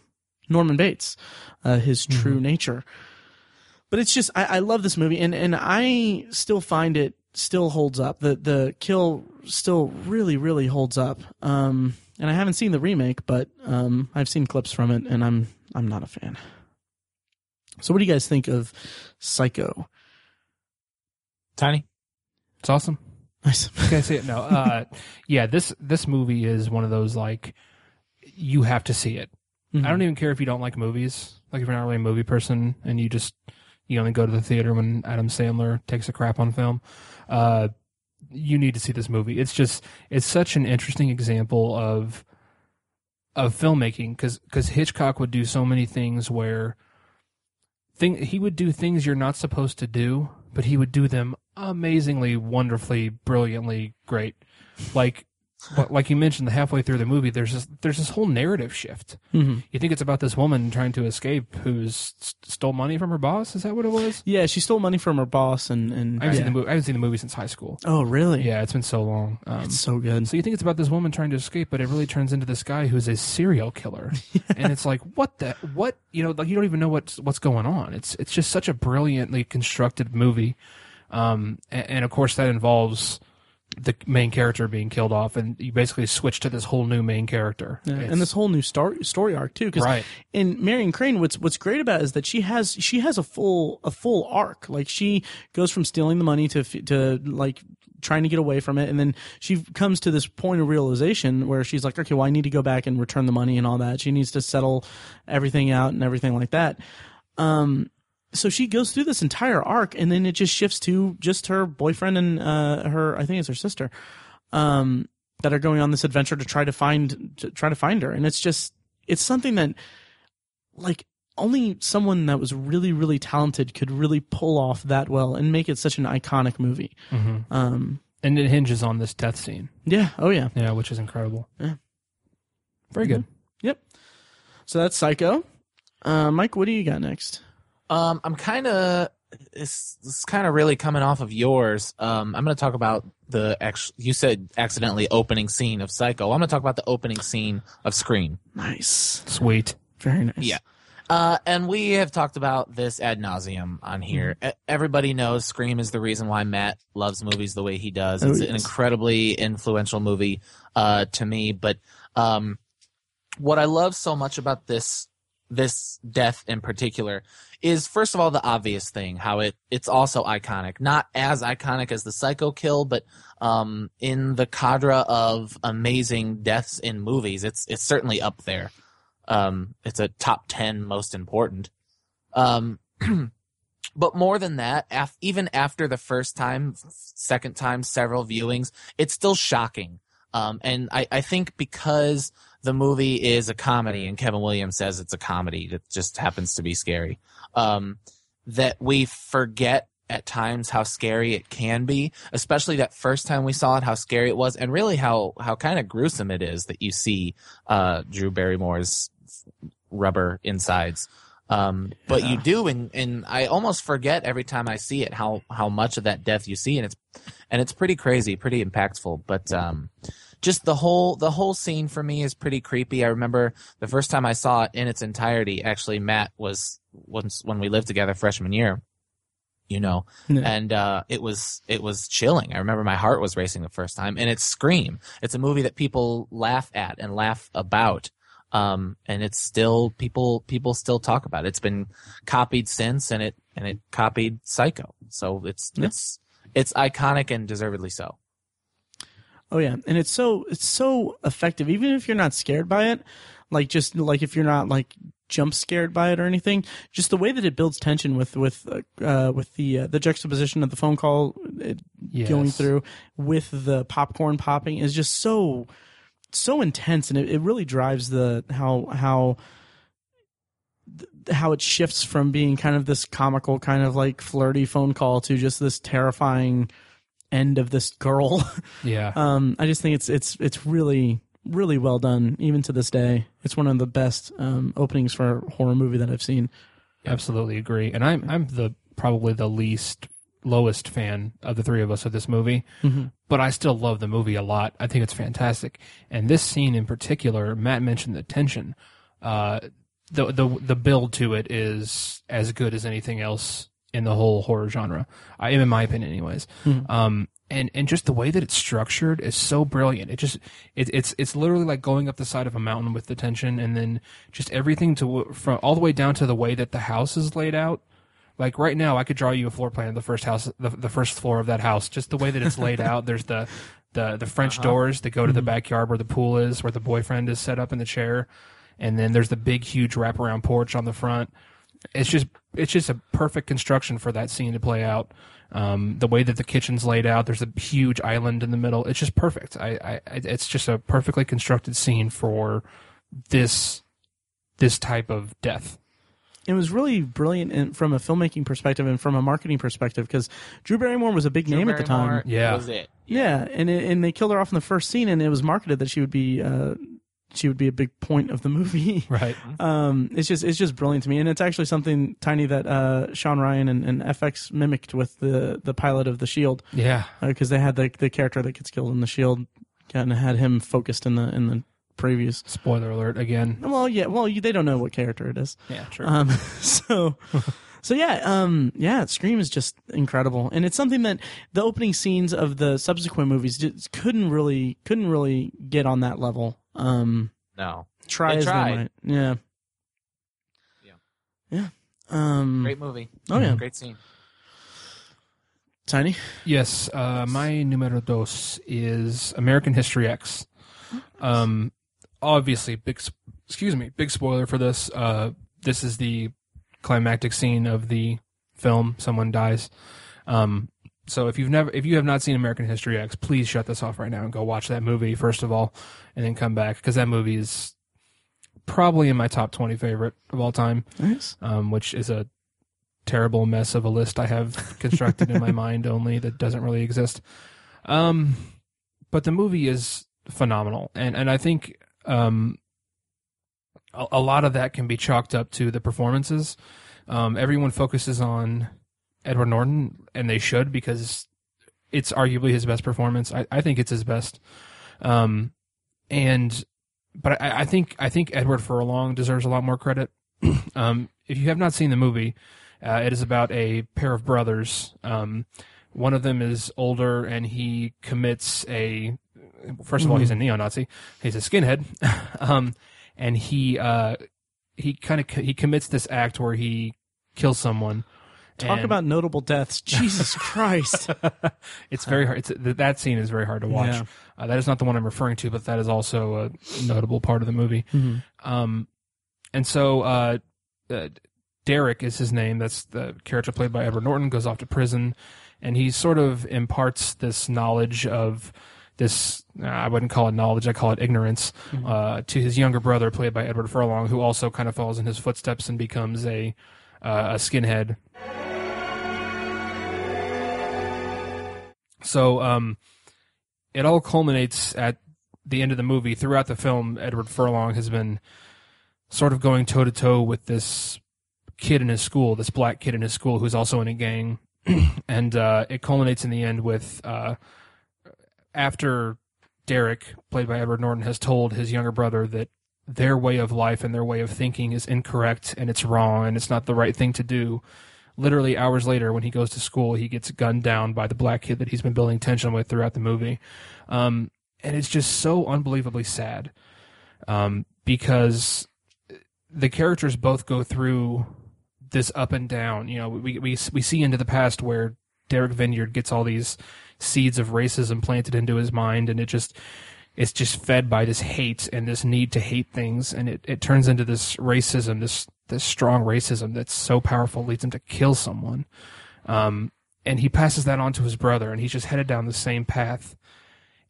Norman Bates, uh, his true nature. But it's just I, I love this movie and and I still find it still holds up. The the kill still really really holds up. Um, and I haven't seen the remake, but um, I've seen clips from it, and I'm I'm not a fan. So what do you guys think of Psycho? Tiny. It's awesome. Nice. Can I say it? No. Uh, yeah, this this movie is one of those like you have to see it. I don't even care if you don't like movies. Like if you're not really a movie person and you just you only go to the theater when Adam Sandler takes a crap on film. Uh, you need to see this movie. It's just it's such an interesting example of of filmmaking because because Hitchcock would do so many things where thing he would do things you're not supposed to do, but he would do them amazingly, wonderfully, brilliantly great. Like like you mentioned, the halfway through the movie, there's this there's this whole narrative shift. Mm-hmm. You think it's about this woman trying to escape who's stole money from her boss. Is that what it was? Yeah, she stole money from her boss, and and I haven't yeah. seen the movie. I haven't seen the movie since high school. Oh, really? Yeah, it's been so long. Um, it's so good. so you think it's about this woman trying to escape, but it really turns into this guy who's a serial killer, and it's like, what the what? You know, like you don't even know what's what's going on. It's it's just such a brilliantly constructed movie, um, and, and of course that involves the main character being killed off, and you basically switch to this whole new main character. Yeah, and this whole new story story arc too. Because Right. in Marion Crane, what's what's great about it is that she has she has a full a full arc. Like she goes from stealing the money to f- to like trying to get away from it, and then she comes to this point of realization where she's like, okay, well, I need to go back and return the money and all that. She needs to settle everything out and everything like that. Um, so she goes through this entire arc, and then it just shifts to just her boyfriend and uh, her, I think it's her sister, um, that are going on this adventure to try to find to try to find her, and it's just it's something that like only someone that was really really talented could really pull off that well and make it such an iconic movie. Mhm. Um, and it hinges on this death scene. yeah, oh yeah, Yeah, which is incredible. Yeah. Very good. yep. So that's Psycho. Uh, Mike, what do you got next? Um, I'm kind of it's, it's kind of really coming off of yours. Um, I'm going to talk about the actual. You said accidentally opening scene of Psycho. I'm going to talk about the opening scene of Scream. Nice, Sweet. very nice. Yeah. Uh, and we have talked about this ad nauseum on here. E- Everybody knows Scream is the reason why Matt loves movies the way he does. Oh, It's an incredibly influential movie uh, to me. But um, what I love so much about this this death in particular is first of all the obvious thing how it it's also iconic. Not as iconic as the psycho kill but um in the cadre of amazing deaths in movies it's it's certainly up there. Um it's a top 10 most important. Um but more than that af- even after the first time second time several viewings it's still shocking. Um and i i think because the movie is a comedy and Kevin Williamson says it's a comedy that just happens to be scary. Um, that we forget at times how scary it can be, especially that first time we saw it, how scary it was, and really how, how kind of gruesome it is that you see, uh, Drew Barrymore's rubber insides. Um, but you do, and, and I almost forget every time I see it how, how much of that death you see, and it's, and it's pretty crazy, pretty impactful, but, um, just the whole the whole scene for me is pretty creepy. I remember the first time I saw it in its entirety. Actually, Matt was once when we lived together freshman year, you know, Yeah. and uh, it was it was chilling. I remember my heart was racing the first time. And it's Scream. It's a movie that people laugh at and laugh about. Um, and it's still people people still talk about it. It's been copied since, and it and it copied Psycho. So it's Yeah. it's it's iconic and deservedly so. Oh yeah, and it's so it's so effective. Even if you're not scared by it, like just like if you're not like jump scared by it or anything, just the way that it builds tension with with uh, uh, with the uh, the juxtaposition of the phone call it Yes. going through with the popcorn popping is just so so intense, and it, it really drives the how how how it shifts from being kind of this comical kind of like flirty phone call to just this terrifying end of this girl Yeah. um, I just think it's it's it's really really well done even to this day. It's one of the best um, openings for a horror movie that I've seen. Absolutely agree. And I'm I'm the probably the least lowest fan of the three of us of this movie, but I still love the movie a lot. I think it's fantastic. And this scene in particular, Matt mentioned the tension. Uh, the the the build to it is as good as anything else in the whole horror genre. I am, in my opinion, anyways. Hmm. Um, and and just the way that it's structured is so brilliant. It just it, it's it's literally like going up the side of a mountain with the tension, and then just everything to from all the way down to the way that the house is laid out. Like right now, I could draw you a floor plan of the first house, the, the first floor of that house, just the way that it's laid out. There's the the the French uh-huh. doors that go to the hmm. backyard where the pool is, where the boyfriend is set up in the chair, and then there's the big, huge wraparound porch on the front. It's just it's just a perfect construction for that scene to play out. Um, the way that the kitchen's laid out, there's a huge island in the middle. It's just perfect. I, I, it's just a perfectly constructed scene for this, this type of death. It was really brilliant in, from a filmmaking perspective and from a marketing perspective because Drew Barrymore was a big Drew name at the time. Yeah. was it. Yeah, and it, and they killed her off in the first scene, and it was marketed that she would be uh, she would be a big point of the movie. Right. um, it's just it's just brilliant to me, and it's actually something tiny that uh, Shawn Ryan and, and FX mimicked with the the pilot of the Shield Yeah. because they had the the character that gets killed in the Shield, and had him focused in the in the previews. Spoiler alert again. Well, yeah, well you, they don't know what character it is. Yeah, sure. Um, so, so yeah, um, yeah, Scream is just incredible, and it's something that the opening scenes of the subsequent movies just couldn't really couldn't really get on that level. Um, No. try They as tried. they might, yeah, Yeah. yeah. Um, Great movie. oh yeah, Great scene. tiny. Yes, uh, my numero dos is American History X. Um, obviously, big, excuse me, big spoiler for this. Uh, this is the climactic scene of the film. Someone dies. Um, so if you've never, if you have not seen American History X, please shut this off right now and go watch that movie first of all, and then come back because that movie is probably in my top twenty favorite of all time Nice. um, which is a terrible mess of a list I have constructed in my mind only that doesn't really exist. Um, but the movie is phenomenal, and and I think um, a, a lot of that can be chalked up to the performances. Um, everyone focuses on Edward Norton, and they should because it's arguably his best performance. I, I think it's his best. Um, and but I, I think I think Edward Furlong deserves a lot more credit. um, if you have not seen the movie, uh, it is about a pair of brothers. Um, one of them is older and he commits a. First of all, he's a neo-Nazi. He's a skinhead, um, and he uh, he kind of he commits this act where he kills someone. Talk And about notable deaths. Jesus Christ. it's very hard. It's that scene is very hard to watch. Yeah. Uh, that is not the one I'm referring to, but that is also a notable part of the movie. Mhm. Um, and so uh, uh, Derek is his name. That's the character played by Edward Norton. Goes off to prison, and he sort of imparts this knowledge of this. I wouldn't call it knowledge. I call it ignorance uh, to his younger brother, played by Edward Furlong, who also kind of falls in his footsteps and becomes a uh, a skinhead. So um, it all culminates at the end of the movie. Throughout the film, Edward Furlong has been sort of going toe to toe with this kid in his school, this black kid in his school who's also in a gang, and uh, it culminates in the end with uh, after Derek, played by Edward Norton, has told his younger brother that their way of life and their way of thinking is incorrect and it's wrong and it's not the right thing to do. Literally hours later, when he goes to school, he gets gunned down by the black kid that he's been building tension with throughout the movie. Um, and it's just so unbelievably sad um, because the characters both go through this up and down. You know, we we we see into the past where Derek Vinyard gets all these seeds of racism planted into his mind, and it just it's just fed by this hate and this need to hate things, and it, it turns into this racism, this this strong racism that's so powerful leads him to kill someone. Um, and he passes that on to his brother, and he's just headed down the same path.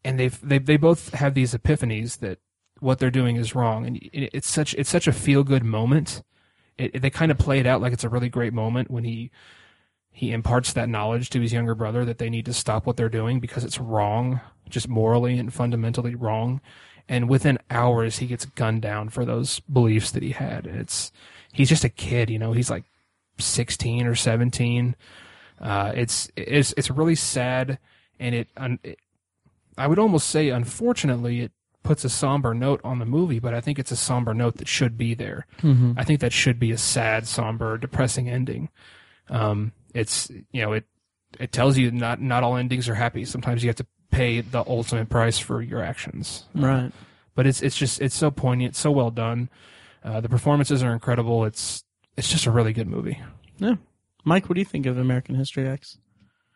And they've they they both have these epiphanies that what they're doing is wrong, and it- it's such it's such a feel good moment. It, they kind of play it out like it's a really great moment when he he imparts that knowledge to his younger brother that they need to stop what they're doing because it's wrong, just morally and fundamentally wrong. And within hours, he gets gunned down for those beliefs that he had. It's he's just a kid, you know. He's like sixteen or seventeen. Uh, it's it's it's really sad, and it, un, it I would almost say, unfortunately, it puts a somber note on the movie, but I think it's a somber note that should be there. Mm-hmm. I think that should be a sad, somber, depressing ending. Um, it's you know it it tells you not not all endings are happy. Sometimes you have to pay the ultimate price for your actions. Right. But it's it's just it's so poignant, so well done. Uh, the performances are incredible. It's it's just a really good movie. Yeah. Mike, what do you think of American History X?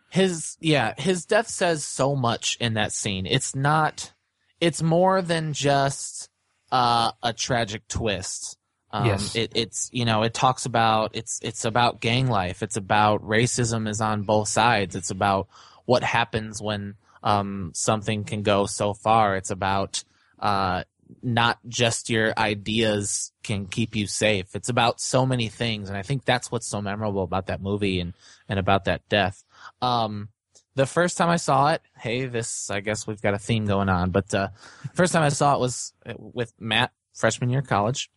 his yeah his death says so much in that scene it's not it's more than just uh, a tragic twist Um, Yes. it, it's you know it talks about it's it's about gang life. It's about racism is on both sides. It's about what happens when um, something can go so far. It's about uh, not just your ideas can keep you safe. It's about so many things, and I think that's what's so memorable about that movie and and about that death. Um, the first time I saw it, hey, this I guess we've got a theme going on, but uh, first time I saw it was with Matt freshman year of college.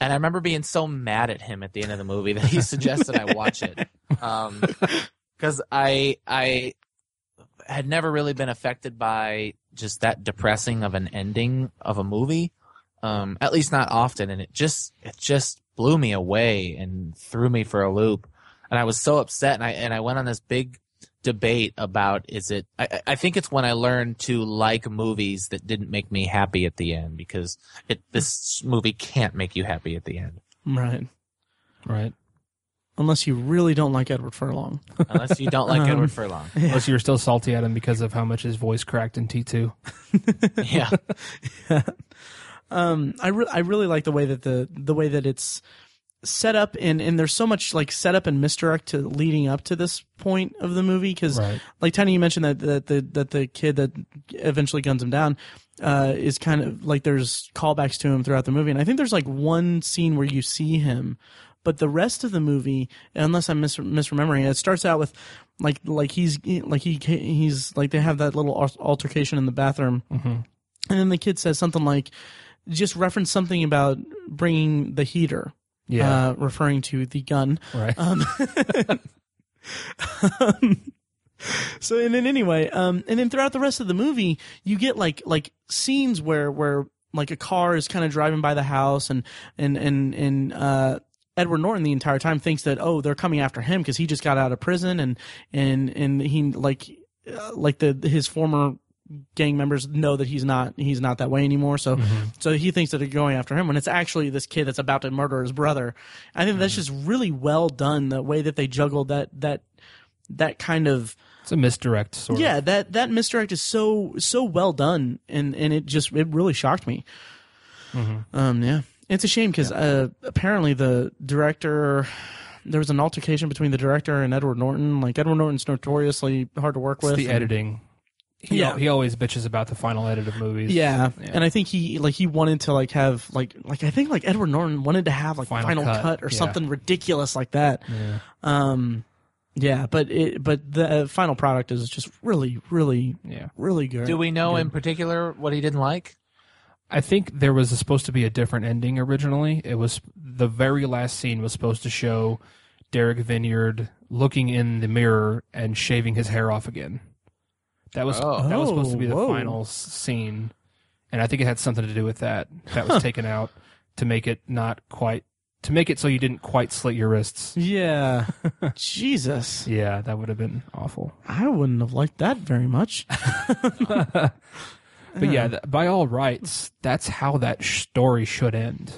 And I remember being so mad at him at the end of the movie that he suggested I watch it. Um 'cause cause I, I had never really been affected by just that depressing of an ending of a movie. Um, at least not often. And it just, it just blew me away and threw me for a loop. And I was so upset. And I, and I went on this big debate about is it I, I- think it's when I learned to like movies that didn't make me happy at the end because it this movie can't make you happy at the end Right. Right. Unless you really don't like Edward Furlong. unless you don't like Um, Edward Furlong. Unless you're still salty at him because of how much his voice cracked in T two. Yeah, um i re- i really like the way that the the way that it's set up and and there's so much like setup and misdirect to leading up to this point of the movie because Right. like Tiny, you mentioned that that the that the kid that eventually guns him down uh, is kind of like there's callbacks to him throughout the movie, and I think there's like one scene where you see him, but the rest of the movie, unless I'm mis- misremembering, it starts out with like like he's like he he's like they have that little altercation in the bathroom, and then the kid says something like just reference something about bringing the heater. Yeah. Uh, referring to the gun. right. Um, so and then anyway, um, and then throughout the rest of the movie, you get like like scenes where where like a car is kind of driving by the house, and and and and uh, Edward Norton the entire time thinks that oh they're coming after him because he just got out of prison, and and and he like uh, like the his former gang members know that he's not he's not that way anymore. So so he thinks that they're going after him when it's actually this kid that's about to murder his brother. I think that's just really well done the way that they juggled that that that kind of it's a misdirect sort yeah of. that that misdirect is so so well done and and it just it really shocked me. Um yeah it's a shame because uh apparently the director there was an altercation between the director and edward norton like edward norton's notoriously hard to work It's with the and- editing. He, Yeah. he always bitches about the final edit of movies. Yeah. Yeah. and I think he like he wanted to like have like like I think like Edward Norton wanted to have like Final final, cut, cut, or yeah. something ridiculous like that. Yeah. Um, yeah, but it but the uh, final product is just really really Yeah. really good. do we know in particular what he didn't like? I think there was supposed to be a different ending originally. It was the very last scene was supposed to show Derek Vinyard looking in the mirror and shaving his hair off again. That was Oh. that was supposed to be the Oh, whoa. final scene, and I think it had something to do with that. That was taken out to make it not quite to make it so you didn't quite slit your wrists. Yeah, Jesus, Yeah, that would have been awful. I wouldn't have liked that very much. But yeah, th- by all rights, that's how that sh- story should end.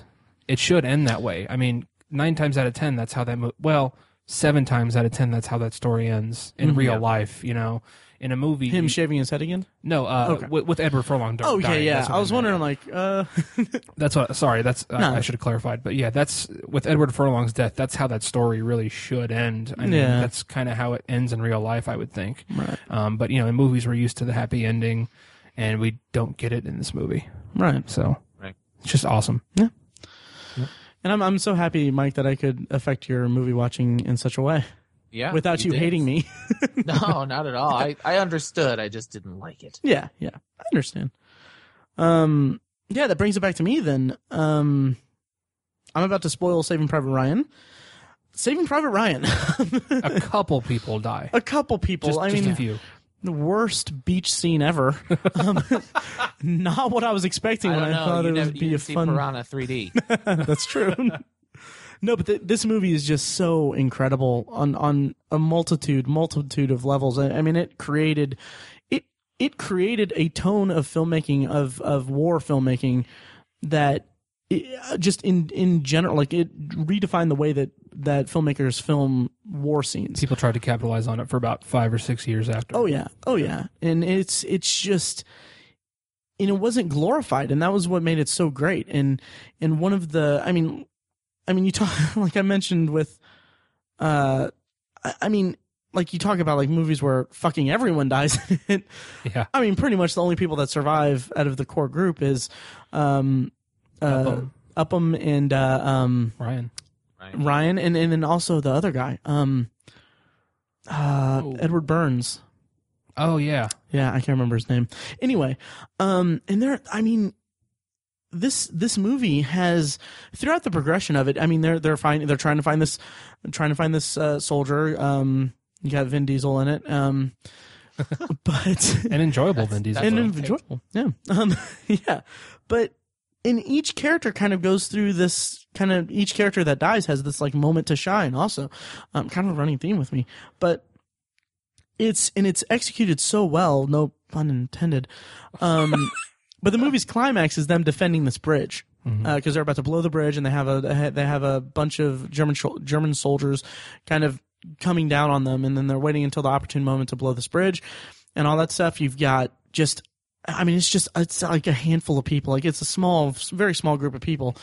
It should end that way. I mean, nine times out of ten, that's how that. Mo- well, seven times out of ten, that's how that story ends in Mhm. real Yeah. life. You know, in a movie. Him shaving his head again. no, uh, Okay. with, with Edward Furlong. Oh dying, yeah, yeah. that's what I was meant. wondering like, uh, That's what. Sorry, that's No. I, I should have clarified. But yeah, that's with Edward Furlong's death. That's how that story really should end. I mean, Yeah. that's kind of how it ends in real life. I would think. right, Um, but you know, in movies, we're used to the happy ending, and we don't get it in this movie. right. So Right. it's just awesome. Yeah. And I'm I'm so happy, Mike, that I could affect your movie watching in such a way Yeah, without you, did. hating me. no, not at all. I I understood. I just didn't like it. Yeah, yeah, I understand. Um, yeah, that brings it back to me then. Um, I'm about to spoil Saving Private Ryan. Saving Private Ryan. a couple people die. a couple people. Just, I just mean, a few. The worst beach scene ever. um, not what I was expecting I when I know. thought you it never, would be a fun. Piranha 3D. That's true. no, but th- this movie is just so incredible on on a multitude multitude of levels. I, I mean, it created it it created a tone of filmmaking of of war filmmaking that it, just in in general like it redefined the way that that filmmakers film war scenes. People tried to capitalize on it for about five or six years after. Oh yeah, oh yeah, and it's it's just, and it wasn't glorified, and that was what made it so great. And and one of the, I mean, I mean, you talk like I mentioned with, uh, I, I mean, like you talk about like movies where fucking everyone dies. Yeah. I mean, pretty much the only people that survive out of the core group is, um, uh, Upham. Upham and uh, um, Ryan. Ryan, and and then also the other guy, um, uh, Oh. Edward Burns. Oh yeah. Yeah, I can't remember his name. Anyway, um, and there, I mean, this this movie has throughout the progression of it. I mean, they're they're finding they're trying to find this trying to find this uh, soldier. Um, you got Vin Diesel in it. Um, but And enjoyable Vin Diesel. that's and enjoyable. Yeah. Um, yeah. But in each character kind of goes through this kind of each character that dies has this like moment to shine also. Um, kind of a running theme with me. But it's and it's executed so well, no pun intended. Um but the movie's climax is them defending this bridge. Because they're about to blow the bridge, and they have a they have a bunch of German German soldiers, kind of coming down on them, and then they're waiting until the opportune moment to blow this bridge, and all that stuff. You've got just I mean, it's just it's like a handful of people. Like it's a small, very small group of people,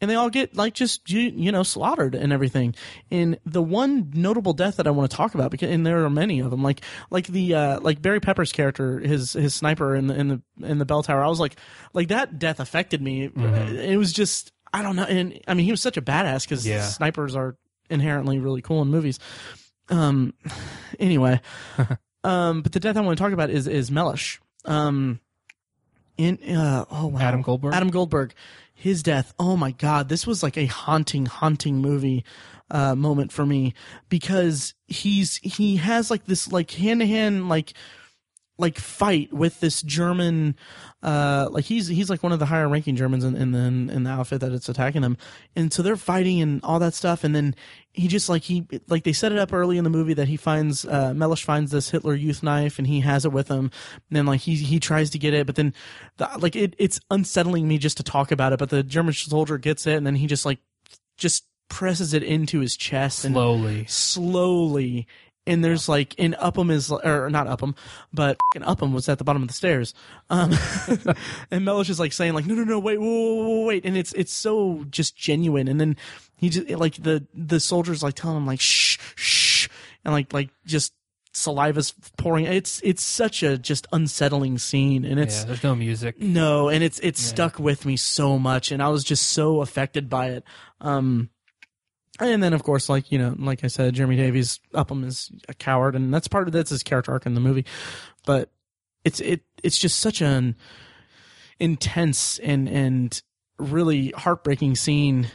and they all get like just you, you know slaughtered and everything. And the one notable death that I want to talk about, because and there are many of them, like like the uh, like Barry Pepper's character, his his sniper in the in the in the bell tower. I was like, like that death affected me. It was just I don't know, and I mean he was such a badass because Yeah. snipers are inherently really cool in movies. Um, anyway, um, but the death I want to talk about is is Mellish. Um, in uh, oh wow, Adam Goldberg? Adam Goldberg, his death. Oh my god, this was like a haunting, haunting movie uh, moment for me because he's he has like this like hand to hand like like fight with this German uh like he's he's like one of the higher ranking Germans in, in the in the outfit that it's attacking them. And so they're fighting and all that stuff and then he just like he like they set it up early in the movie that he finds uh Mellish finds this Hitler youth knife and he has it with him. And then like he he tries to get it but then the, like it it's unsettling me just to talk about it but the German soldier gets it and then he just like just presses it into his chest and Slowly. slowly. And there's like, and Upham is, or not Upham, but fucking Upham was at the bottom of the stairs. Um, and Mellish is like saying like, no, no, no, wait, whoa, whoa, whoa, wait. And it's, it's so just genuine. And then he just, like the, the soldiers like telling him like, shh, shh. And like, like just saliva's pouring. It's, it's such a just unsettling scene. And it's, yeah, there's no music. no, and it's it's stuck with me so much, and I was just so affected by it. Um, and then of course, like you know, like I said, Jeremy Davies Upham is a coward, and that's part of that's his character arc in the movie. But it's it it's just such an intense and and really heartbreaking scene,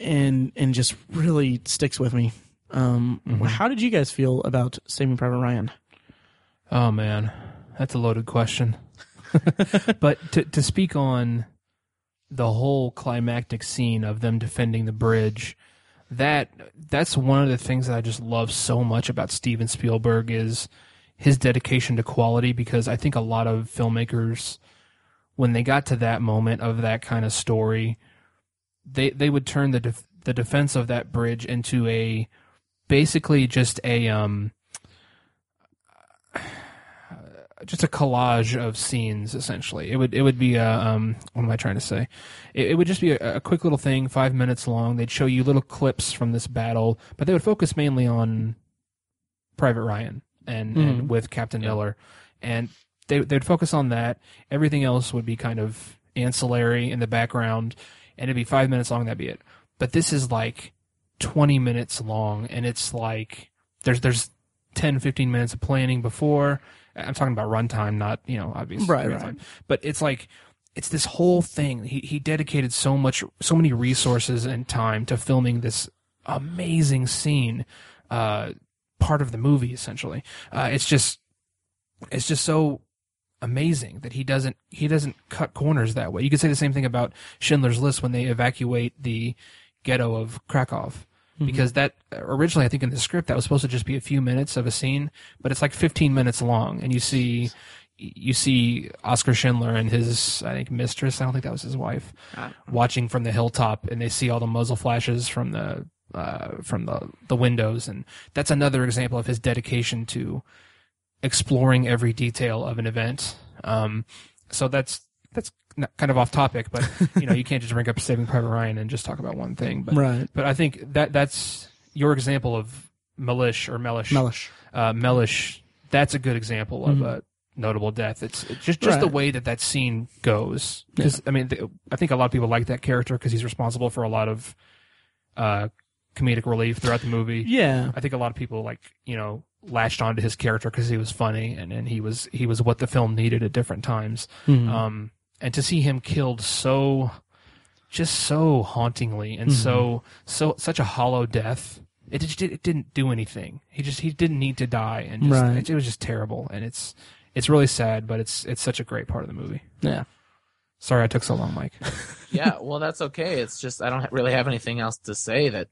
and and just really sticks with me. Um, how did you guys feel about Saving Private Ryan? Oh man, that's a loaded question. but to to speak on the whole climactic scene of them defending the bridge, that that's one of the things that I just love so much about Steven Spielberg is his dedication to quality because I think a lot of filmmakers when they got to that moment of that kind of story, they they would turn the def- the defense of that bridge into a basically just a um just a collage of scenes essentially. It would it would be a um what am i trying to say? It, it would just be a, a quick little thing five minutes long. They'd show you little clips from this battle but they would focus mainly on private ryan and, and with captain miller. And they, they'd focus on that. Everything else would be kind of ancillary in the background and it'd be five minutes long that'd be it but this is like 20 minutes long and it's like there's there's 10 15 minutes of planning before i'm talking about runtime not you know obviously Right, right. time. but it's like it's this whole thing he he dedicated so much so many resources and time to filming this amazing scene uh part of the movie essentially uh it's just it's just so amazing that he doesn't he doesn't cut corners that way. You could say the same thing about Schindler's List when they evacuate the ghetto of Krakow. Because that originally, I think in the script, that was supposed to just be a few minutes of a scene, but it's like 15 minutes long, and you see, you see Oskar Schindler and his, I think, mistress. I don't think that was his wife, watching from the hilltop, and they see all the muzzle flashes from the uh, from the the windows, and that's another example of his dedication to exploring every detail of an event. Um, so that's that's kind of off topic, but you know, you can't just bring up Saving Private Ryan and just talk about one thing. But right. but I think that that's your example of Mellish or Mellish. Mellish. Uh, Mellish. That's a good example of Mhm. a notable death. It's, it's just just the way that that scene goes. Because I mean, th- I think a lot of people like that character because he's responsible for a lot of uh, comedic relief throughout the movie. Yeah. I think a lot of people like you know latched onto his character because he was funny and, and he was he was what the film needed at different times. Mhm. Um, and to see him killed so, just so hauntingly and so so such a hollow death. It just did, it didn't do anything. He just he didn't need to die, and just, Right. it, it was just terrible. And it's it's really sad, but it's it's such a great part of the movie. yeah. Sorry I took so long, Mike. yeah, well, that's okay. It's just I don't really have anything else to say that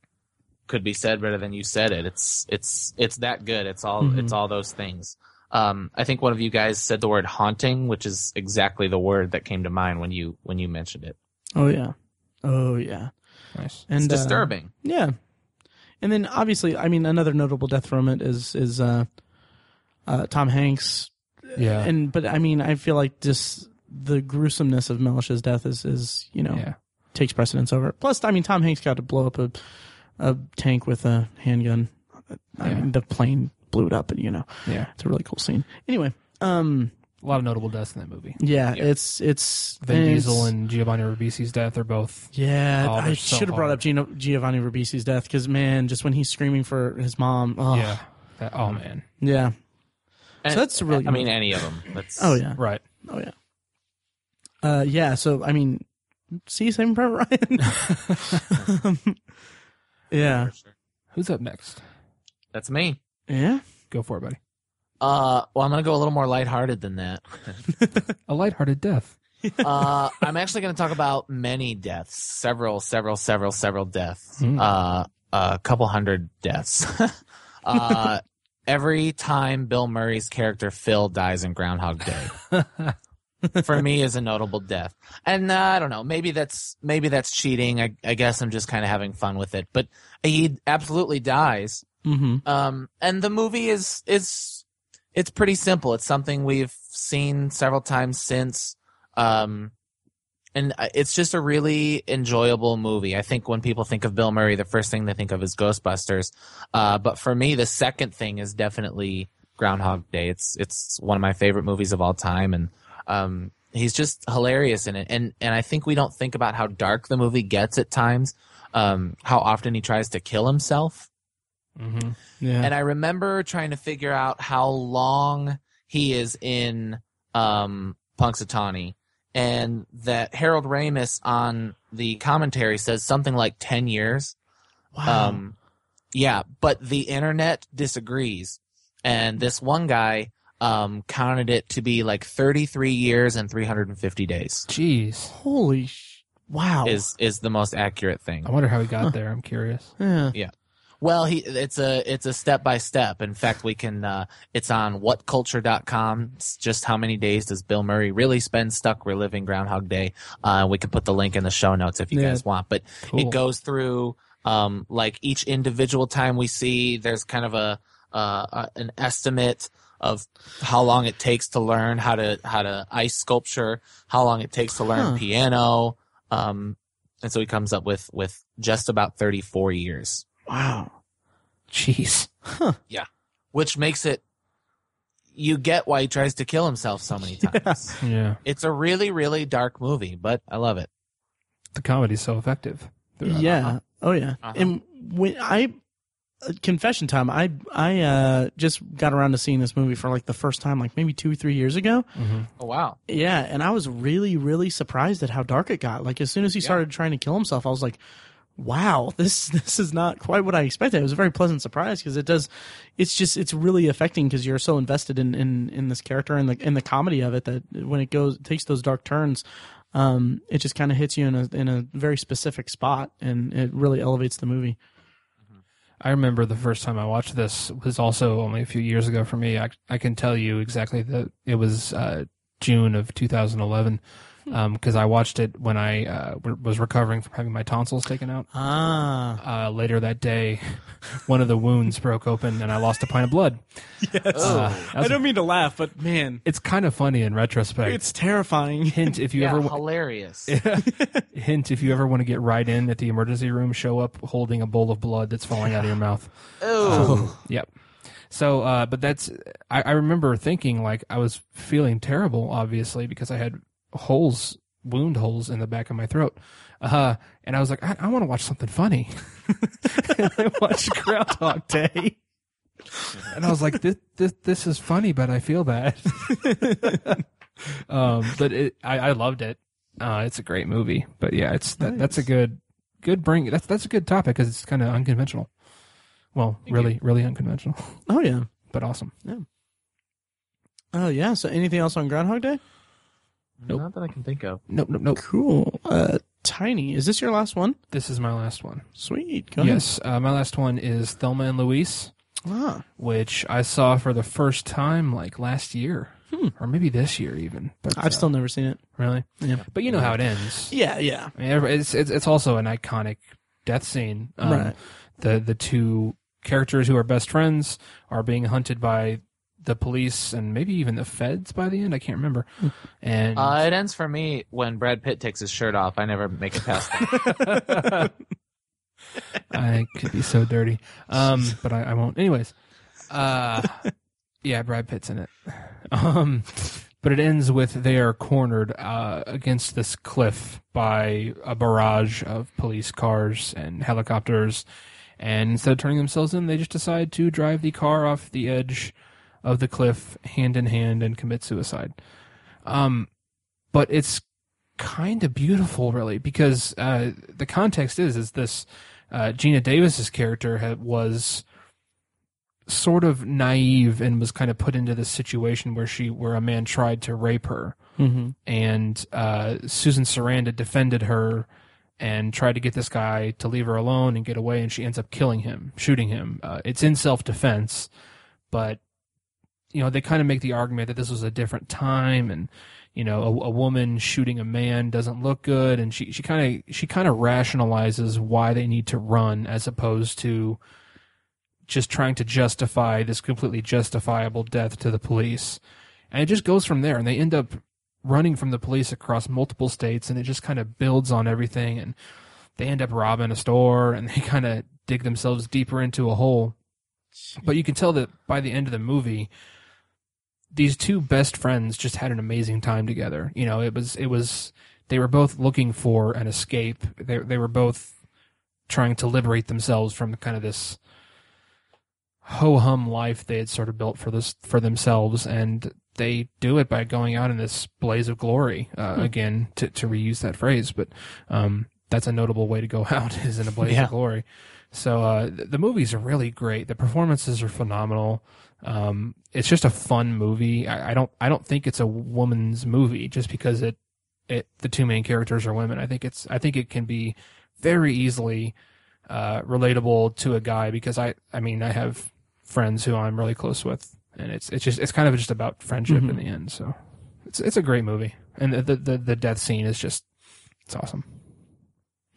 could be said better than you said it. It's it's it's that good. It's all Mhm. it's all those things. Um, I think one of you guys said the word haunting, which is exactly the word that came to mind when you when you mentioned it. Oh yeah. Oh yeah. nice. And It's uh, disturbing. yeah. And then obviously, I mean, another notable death from it is is uh, uh, Tom Hanks. Yeah. And but I mean, I feel like just the gruesomeness of Mellish's death is is you know yeah. takes precedence over. it. Plus, I mean, Tom Hanks got to blow up a a tank with a handgun. I mean, the plane blew it up, and you know, Yeah. it's a really cool scene. Anyway, um, A lot of notable deaths in that movie. yeah, it's it's Vin it's- Diesel and Giovanni Ribisi's death are both. Yeah, Oh, I they're so should have brought hard. up Gino, Giovanni Ribisi's death because man, just when he's screaming for his mom, oh, Yeah. That, oh man. yeah, And- so that's a really I good mean, movie. any of them. That's oh yeah, Right. oh yeah, uh, yeah. So I mean, see, Saving Private Ryan. um, yeah, sure. Who's up next? That's me. yeah. Go for it, buddy. Uh, well, I'm gonna go a little more lighthearted than that. A lighthearted death. uh, I'm actually going to talk about many deaths, several, several, several, several deaths, Hmm. uh, a couple hundred deaths. uh, every time Bill Murray's character Phil dies in Groundhog Day, for me is a notable death. And uh, I don't know, maybe that's maybe that's cheating. I, I guess I'm just kind of having fun with it. But he absolutely dies. Mm-hmm. Um, and the movie is is it's pretty simple. It's something we've seen several times since. Um, and uh, it's just a really enjoyable movie. I think when people think of Bill Murray, the first thing they think of is Ghostbusters. Uh, but for me, the second thing is definitely Groundhog Day. It's it's one of my favorite movies of all time, and um, he's just hilarious in it. And and I think we don't think about how dark the movie gets at times. Um, how often he tries to kill himself. Mm-hmm. Yeah, And I remember trying to figure out how long he is in um, Punxsutawney, and that Harold Ramis on the commentary says something like ten years. wow. Um, yeah, but the internet disagrees, and this one guy um, counted it to be like thirty-three years and three hundred and fifty days. Jeez. Holy, sh- wow. Is is the most accurate thing. I wonder how he got there. I'm curious. yeah. Yeah. Well, he it's a it's a step by step. In fact, we can uh it's on whatculture.com. It's just how many days does Bill Murray really spend stuck reliving Groundhog Day? Uh we can put the link in the show notes if you Yeah. guys want. But Cool. it goes through um like each individual time we see there's kind of a uh a- an estimate of how long it takes to learn how to how to ice sculpture, how long it takes to learn Huh. piano. Um and so he comes up with with just about 34 years. Wow. Jeez. Yeah. Which makes it you get why he tries to kill himself so many times. Yeah. It's a really, really dark movie, but I love it. The comedy's so effective. Yeah. Oh yeah. Uh-huh. And when I confession time, I I uh just got around to seeing this movie for like the first time, like maybe two or three years ago. Mm-hmm. Oh wow! Yeah, and I was really really surprised at how dark it got. Like as soon as he Yeah. started trying to kill himself, I was like. Wow, this this is not quite what I expected. It was a very pleasant surprise because it does, it's just it's really affecting because you're so invested in, in in this character and the in the comedy of it that when it goes takes those dark turns, um, it just kind of hits you in a in a very specific spot and it really elevates the movie. I remember the first time I watched this was also only a few years ago for me. I, I can tell you exactly that it was uh, June of 2011 because I watched it when I uh, w- was recovering from having my tonsils taken out. Ah, Uh, later that day, one of the wounds broke open and I lost a pint of blood. yes. Uh, I don't mean to laugh, but man, it's kind of funny in retrospect. it's terrifying. hint if you yeah, ever hilarious. hint if you ever want to get right in at the emergency room, show up holding a bowl of blood that's falling out of your mouth. Oh, Yep. So, uh, but that's I, I remember thinking like I was feeling terrible, obviously because I had holes, wound holes in the back of my throat, uh, huh. and I was like, I, I want to watch something funny. and I watched Groundhog Day, and I was like, this this this is funny, but I feel bad. um, but it, I, I loved it. Uh, it's a great movie, but yeah, it's that, that's a good good bring. That's that's a good topic because it's kind of unconventional. Well, really, really unconventional, Oh yeah. but awesome. Yeah. Oh yeah. So anything else on Groundhog Day? Nope. not that I can think of. Nope, nope, nope. Cool. Uh, Tiny, is this your last one? This is my last one. Sweet. Go yes, uh, my last one is Thelma and Louise. Ah, which I saw for the first time like last year, or maybe this year even. But I've uh, still never seen it. really, Yeah. but you know how it ends. Yeah. Yeah. I mean, it's, it's it's also an iconic death scene. Um, Right. The the two characters who are best friends are being hunted by the police and maybe even the feds by the end. I can't remember. And Uh, it ends for me when Brad Pitt takes his shirt off. I never make it past that. I could be so dirty. Um, but I, I won't. Anyways, uh, yeah, Brad Pitt's in it. Um, but it ends with they are cornered uh, against this cliff by a barrage of police cars and helicopters. And instead of turning themselves in, they just decide to drive the car off the edge of the cliff hand in hand and commit suicide. Um, but it's kind of beautiful, really, because uh, the context is is this uh, Geena Davis's character had, was sort of naive and was kind of put into this situation where she where a man tried to rape her Mm-hmm. and uh, Susan Sarandon defended her and tried to get this guy to leave her alone and get away, and she ends up killing him, shooting him. Uh, it's in self defense, but you know they kind of make the argument that this was a different time, and you know a, a woman shooting a man doesn't look good, and she she kind of she kind of rationalizes why they need to run as opposed to just trying to justify this completely justifiable death to the police. And it just goes from there, and they end up running from the police across multiple states, and it just kind of builds on everything. And they end up robbing a store, and they kind of dig themselves deeper into a hole. But you can tell that by the end of the movie, these two best friends just had an amazing time together. You know, it was it was they were both looking for an escape. They they were both trying to liberate themselves from kind of this ho hum life they had sort of built for this for themselves, and they do it by going out in this blaze of glory. Uh, Again, to to reuse that phrase, but um, that's a notable way to go out is in a blaze Yeah. of glory. So uh, th- the movies are really great. The performances are phenomenal. Um, it's just a fun movie. I, I don't I don't think it's a woman's movie just because it it the two main characters are women. I think it's I think it can be very easily uh, relatable to a guy because I I mean I have friends who I'm really close with, and it's it's just it's kind of just about friendship in the end. So it's it's a great movie, and the the the death scene is just it's awesome.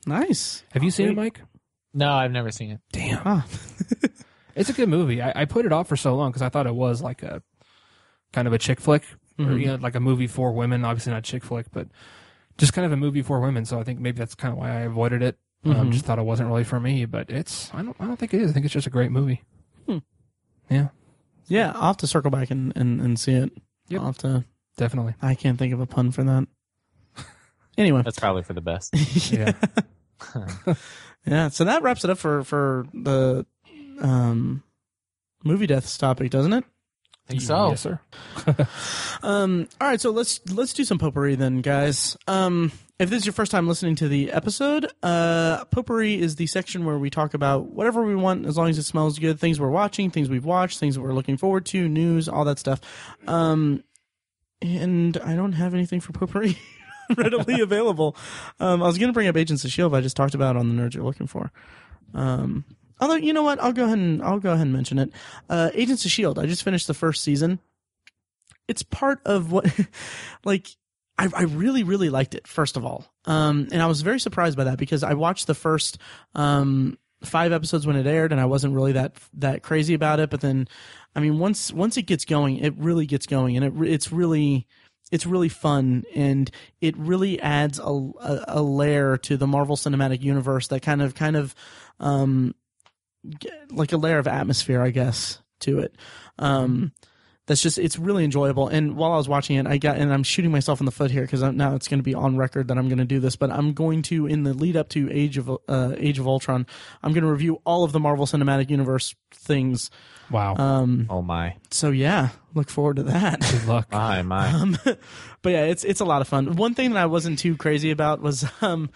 Nice. Have you seen it, Mike? no, I've never seen it. Damn, Ah. it's a good movie. I, I put it off for so long because I thought it was like a kind of a chick flick, or Mhm. you know, like a movie for women. Obviously not chick flick, but just kind of a movie for women. So I think maybe that's kind of why I avoided it. Um, Mhm. just thought it wasn't really for me. But it's I don't I don't think it is. I think it's just a great movie. Hmm. Yeah, Yeah, I'll have to circle back and, and, and see it. Yep. I'll have to. definitely. I can't think of a pun for that. Anyway, That's probably for the best. Yeah. yeah. So that wraps it up for for the um, movie deaths topic, doesn't it? I think so. Yes, sir. Um, all right, so let's let's do some potpourri then, guys. Um, if this is your first time listening to the episode, uh, potpourri is the section where we talk about whatever we want, as long as it smells good. Things we're watching, things we've watched, things that we're looking forward to, news, all that stuff. Um, and I don't have anything for potpourri readily available. Um, I was gonna bring up Agents of Shield, I just talked about on the nerds you're looking for. Um, although you know what, I'll go ahead and I'll go ahead and mention it. Uh, Agents of Shield. I just finished the first season it's part of what like I, I really, really liked it, first of all. Um, and I was very surprised by that because I watched the first, um, five episodes when it aired and I wasn't really that, that crazy about it. But then, I mean, once, once it gets going, it really gets going and it, it's really, it's really fun and it really adds a, a, a layer to the Marvel Cinematic Universe that kind of, kind of, um, like a layer of atmosphere, I guess, to it. Um, that's just it's really enjoyable. And while I was watching it, I got and I'm shooting myself in the foot here because now it's going to be on record that I'm going to do this. But I'm going to in the lead up to Age of uh, Age of Ultron, I'm going to review all of the Marvel Cinematic Universe things. Wow. Um, Oh my, so yeah, look forward to that. Good luck. my, my. Um, but yeah, it's it's a lot of fun. One thing that I wasn't too crazy about was um,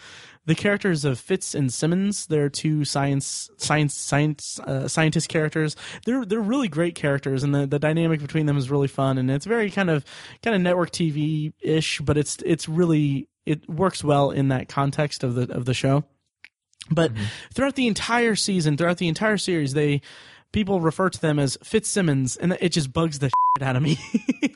the characters of Fitz and Simmons. They're two science science science uh, scientist characters. They're they're really great characters, and the, the dynamic between them is really fun. And it's very kind of kind of network TV ish, but it's it's really it works well in that context of the of the show. But throughout the entire season, throughout the entire series, they people refer to them as Fitzsimmons, and it just bugs the shit out of me.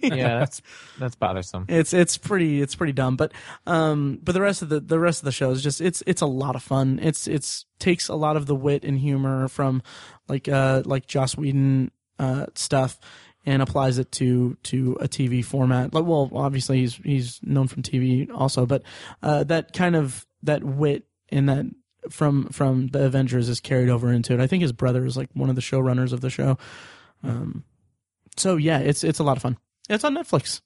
yeah, that's that's bothersome. it's it's pretty it's pretty dumb but um but the rest of the the rest of the show is just it's it's a lot of fun it's it's takes a lot of the wit and humor from like uh like Joss Whedon uh stuff and applies it to to a TV format like well obviously he's he's known from TV also but uh that kind of that wit and that from from the Avengers is carried over into it I think his brother is like one of the showrunners of the show um so yeah it's it's a lot of fun it's on Netflix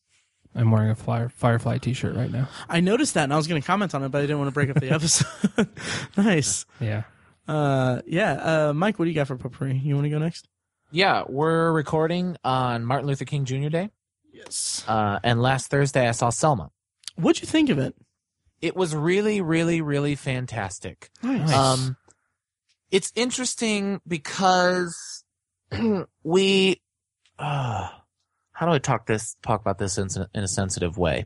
I'm wearing a Flyer, Firefly T-shirt right now. I noticed that and I was going to comment on it, but I didn't want to break up the episode. nice. Yeah. Uh, yeah. Uh, Mike, what do you got for potpourri? You want to go next? Yeah, we're recording on Martin Luther King Jr. Day, Yes. uh, and last Thursday I saw Selma. What'd you think of it? It was really, really, really fantastic. Nice. Um, it's interesting because we, uh, how do I talk this talk about this in, in a sensitive way?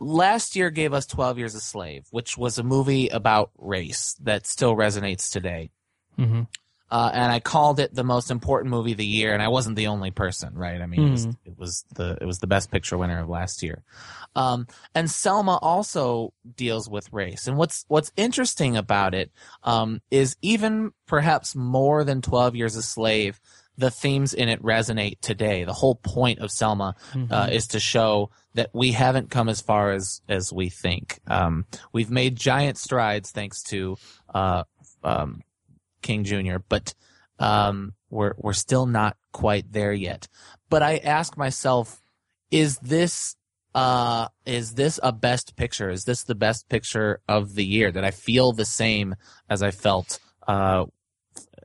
Last year gave us Twelve Years a Slave, which was a movie about race that still resonates today. hmm Uh, and I called it the most important movie of the year, and I wasn't the only person, right? I mean, it was Mhm. it was the it was the best picture winner of last year. Um, and Selma also deals with race, and what's what's interesting about it um, is even perhaps more than Twelve Years a Slave, the themes in it resonate today. The whole point of Selma Mm-hmm. uh, is to show that we haven't come as far as as we think. Um, we've made giant strides thanks to uh, um, King Jr., but um, we're we're still not quite there yet. But I ask myself, is this uh, is this a best picture? Is this the best picture of the year? That I feel the same as I felt uh,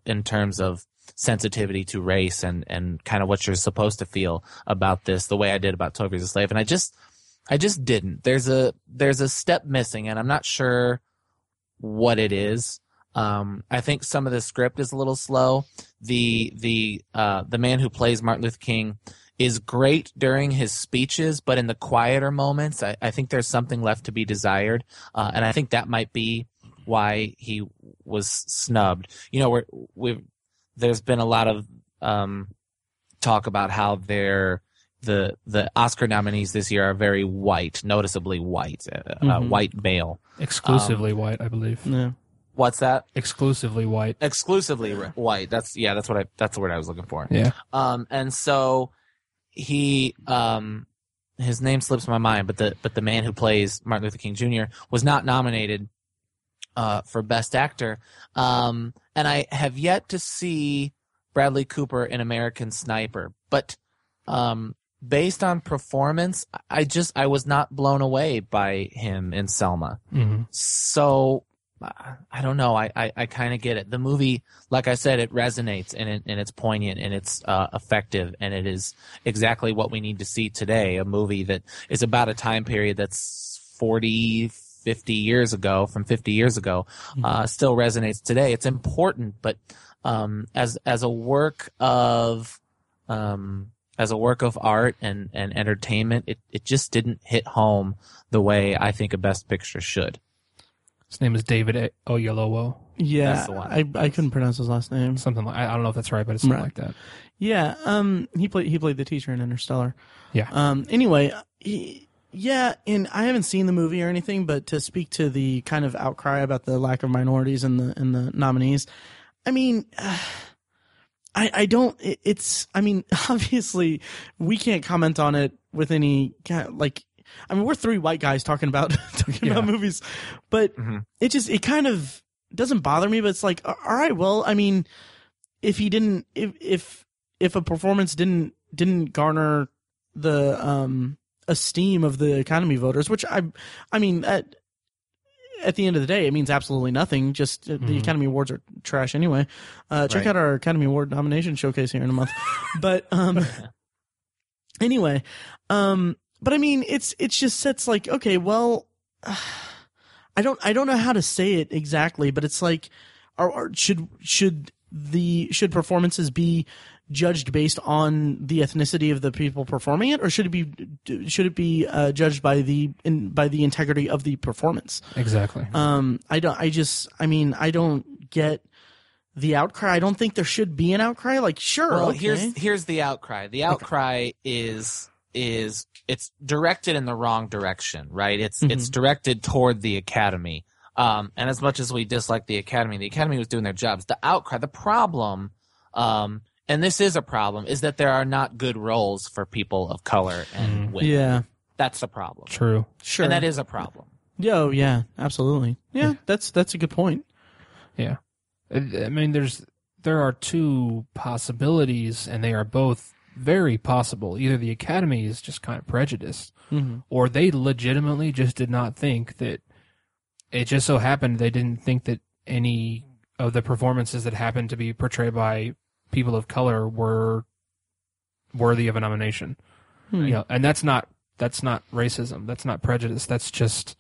in terms of sensitivity to race and and kind of what you're supposed to feel about this, the way I did about Years a Slave, and I just I just didn't. There's a there's a step missing, and I'm not sure what it is. Um, I think some of the script is a little slow. The the uh, the man who plays Martin Luther King is great during his speeches, but in the quieter moments, I, I think there's something left to be desired, uh, and I think that might be why he was snubbed. You know, we're, we've there's been a lot of um, talk about how they're the the Oscar nominees this year are very white, noticeably white, uh, uh, Mhm. white male. Exclusively Um, white, I believe. yeah. What's that? Exclusively white. Exclusively ri- white. That's yeah. That's what I. That's the word I was looking for. Yeah. Um, and so he, um, his name slips my mind, but the but the man who plays Martin Luther King Jr. was not nominated uh, for Best Actor. Um, and I have yet to see Bradley Cooper in American Sniper, but um, based on performance, I just I was not blown away by him in Selma. hmm So I- don't know. I I, I kind of get it. The movie, like I said, it resonates and it and it's poignant and it's uh, effective and it is exactly what we need to see today. A movie that is about a time period that's 40, 50 years ago, from 50 years ago, uh, still resonates today. It's important, but um, as as a work of um, as a work of art and, and entertainment, it, it just didn't hit home the way I think a best picture should. His name is David Oyelowo. Yeah. That's the one. I, I couldn't pronounce his last name. Something like I don't know if that's right, but it's something Right. like that. Yeah. Um, he played, he played the teacher in Interstellar. Yeah. Um, anyway, he, Yeah, and I haven't seen the movie or anything, but to speak to the kind of outcry about the lack of minorities in the in the nominees, I mean, uh, I I don't. It, it's I mean, obviously we can't comment on it with any kind like. I mean, we're three white guys talking about talking about movies, but Mhm. it just it kind of doesn't bother me. But it's like, all right, well, I mean, if he didn't, if if if a performance didn't didn't garner the um esteem of the Academy voters, which I, I mean, at at the end of the day, it means absolutely nothing. Just uh, the Mhm. Academy Awards are trash anyway. Uh, check Right. out our Academy Award nomination showcase here in a month. but um, anyway, um, but I mean, it's it's just sets like okay, well, I don't I don't know how to say it exactly, but it's like, are, are should should the should performances be judged based on the ethnicity of the people performing it, or should it be should it be uh, judged by the in, by the integrity of the performance? Exactly. Um, I don't. I just. I mean, I don't get the outcry. I don't think there should be an outcry. Like, sure, Well, okay. here's here's the outcry. The outcry is is it's directed in the wrong direction, right? It's Mhm. it's directed toward the academy. Um, and as much as we dislike the academy, the academy was doing their jobs. The outcry, the problem, um, and this is a problem, is that there are not good roles for people of color and Mm. women. yeah, That's the problem, True. sure. and that is a problem. Yo, yeah, absolutely. Yeah, that's that's a good point. Yeah. I I mean, there's there are two possibilities, and they are both very possible. Either the Academy is just kind of prejudiced, Mm-hmm. or they legitimately just did not think that. It just so happened they didn't think that any of the performances that happened to be portrayed by people of color were worthy of a nomination. Hmm. You know, and that's not that's not racism. That's not prejudice. That's just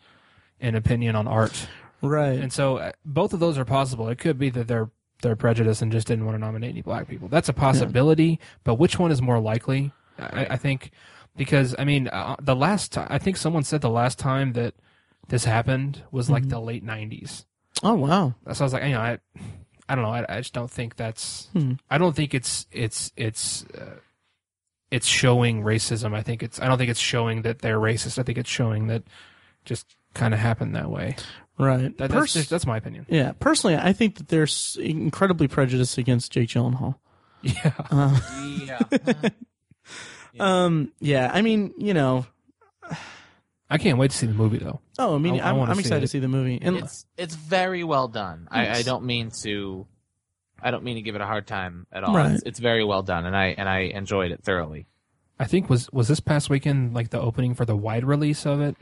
an opinion on art. Right. And so uh, both of those are possible. It could be that they're they're prejudiced and just didn't want to nominate any black people. That's a possibility, but which one is more likely? I, I think because I mean uh, the last time I think someone said the last time that this happened was like Mhm. the late '90s. oh wow. So I was like, you know, I I don't know. I, I just don't think that's. Hmm. I don't think it's it's it's. Uh, it's showing racism. I think it's. I don't think it's showing that they're racist. I think it's showing that just kind of happened that way. Right. That, Pers- that's, that's my opinion. yeah. Personally, I think that there's incredibly prejudiced against Jake Gyllenhaal. Yeah. Uh, Yeah. um. Yeah. I mean, you know. I can't wait to see the movie though. Oh, I mean, I- I I'm, wanna I'm see excited to see the movie. And it's it's very well done. I, I don't mean to, I don't mean to give it a hard time at all. Right. It's, it's very well done, and I and I enjoyed it thoroughly. I think was was this past weekend like the opening for the wide release of it.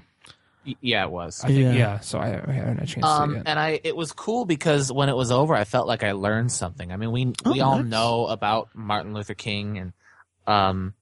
Y- yeah, it was. I think Yeah. yeah. so I, I haven't had a chance Um, it. and I it was cool because when it was over, I felt like I learned something. I mean, we Oh, we all know about Martin Luther King, and um,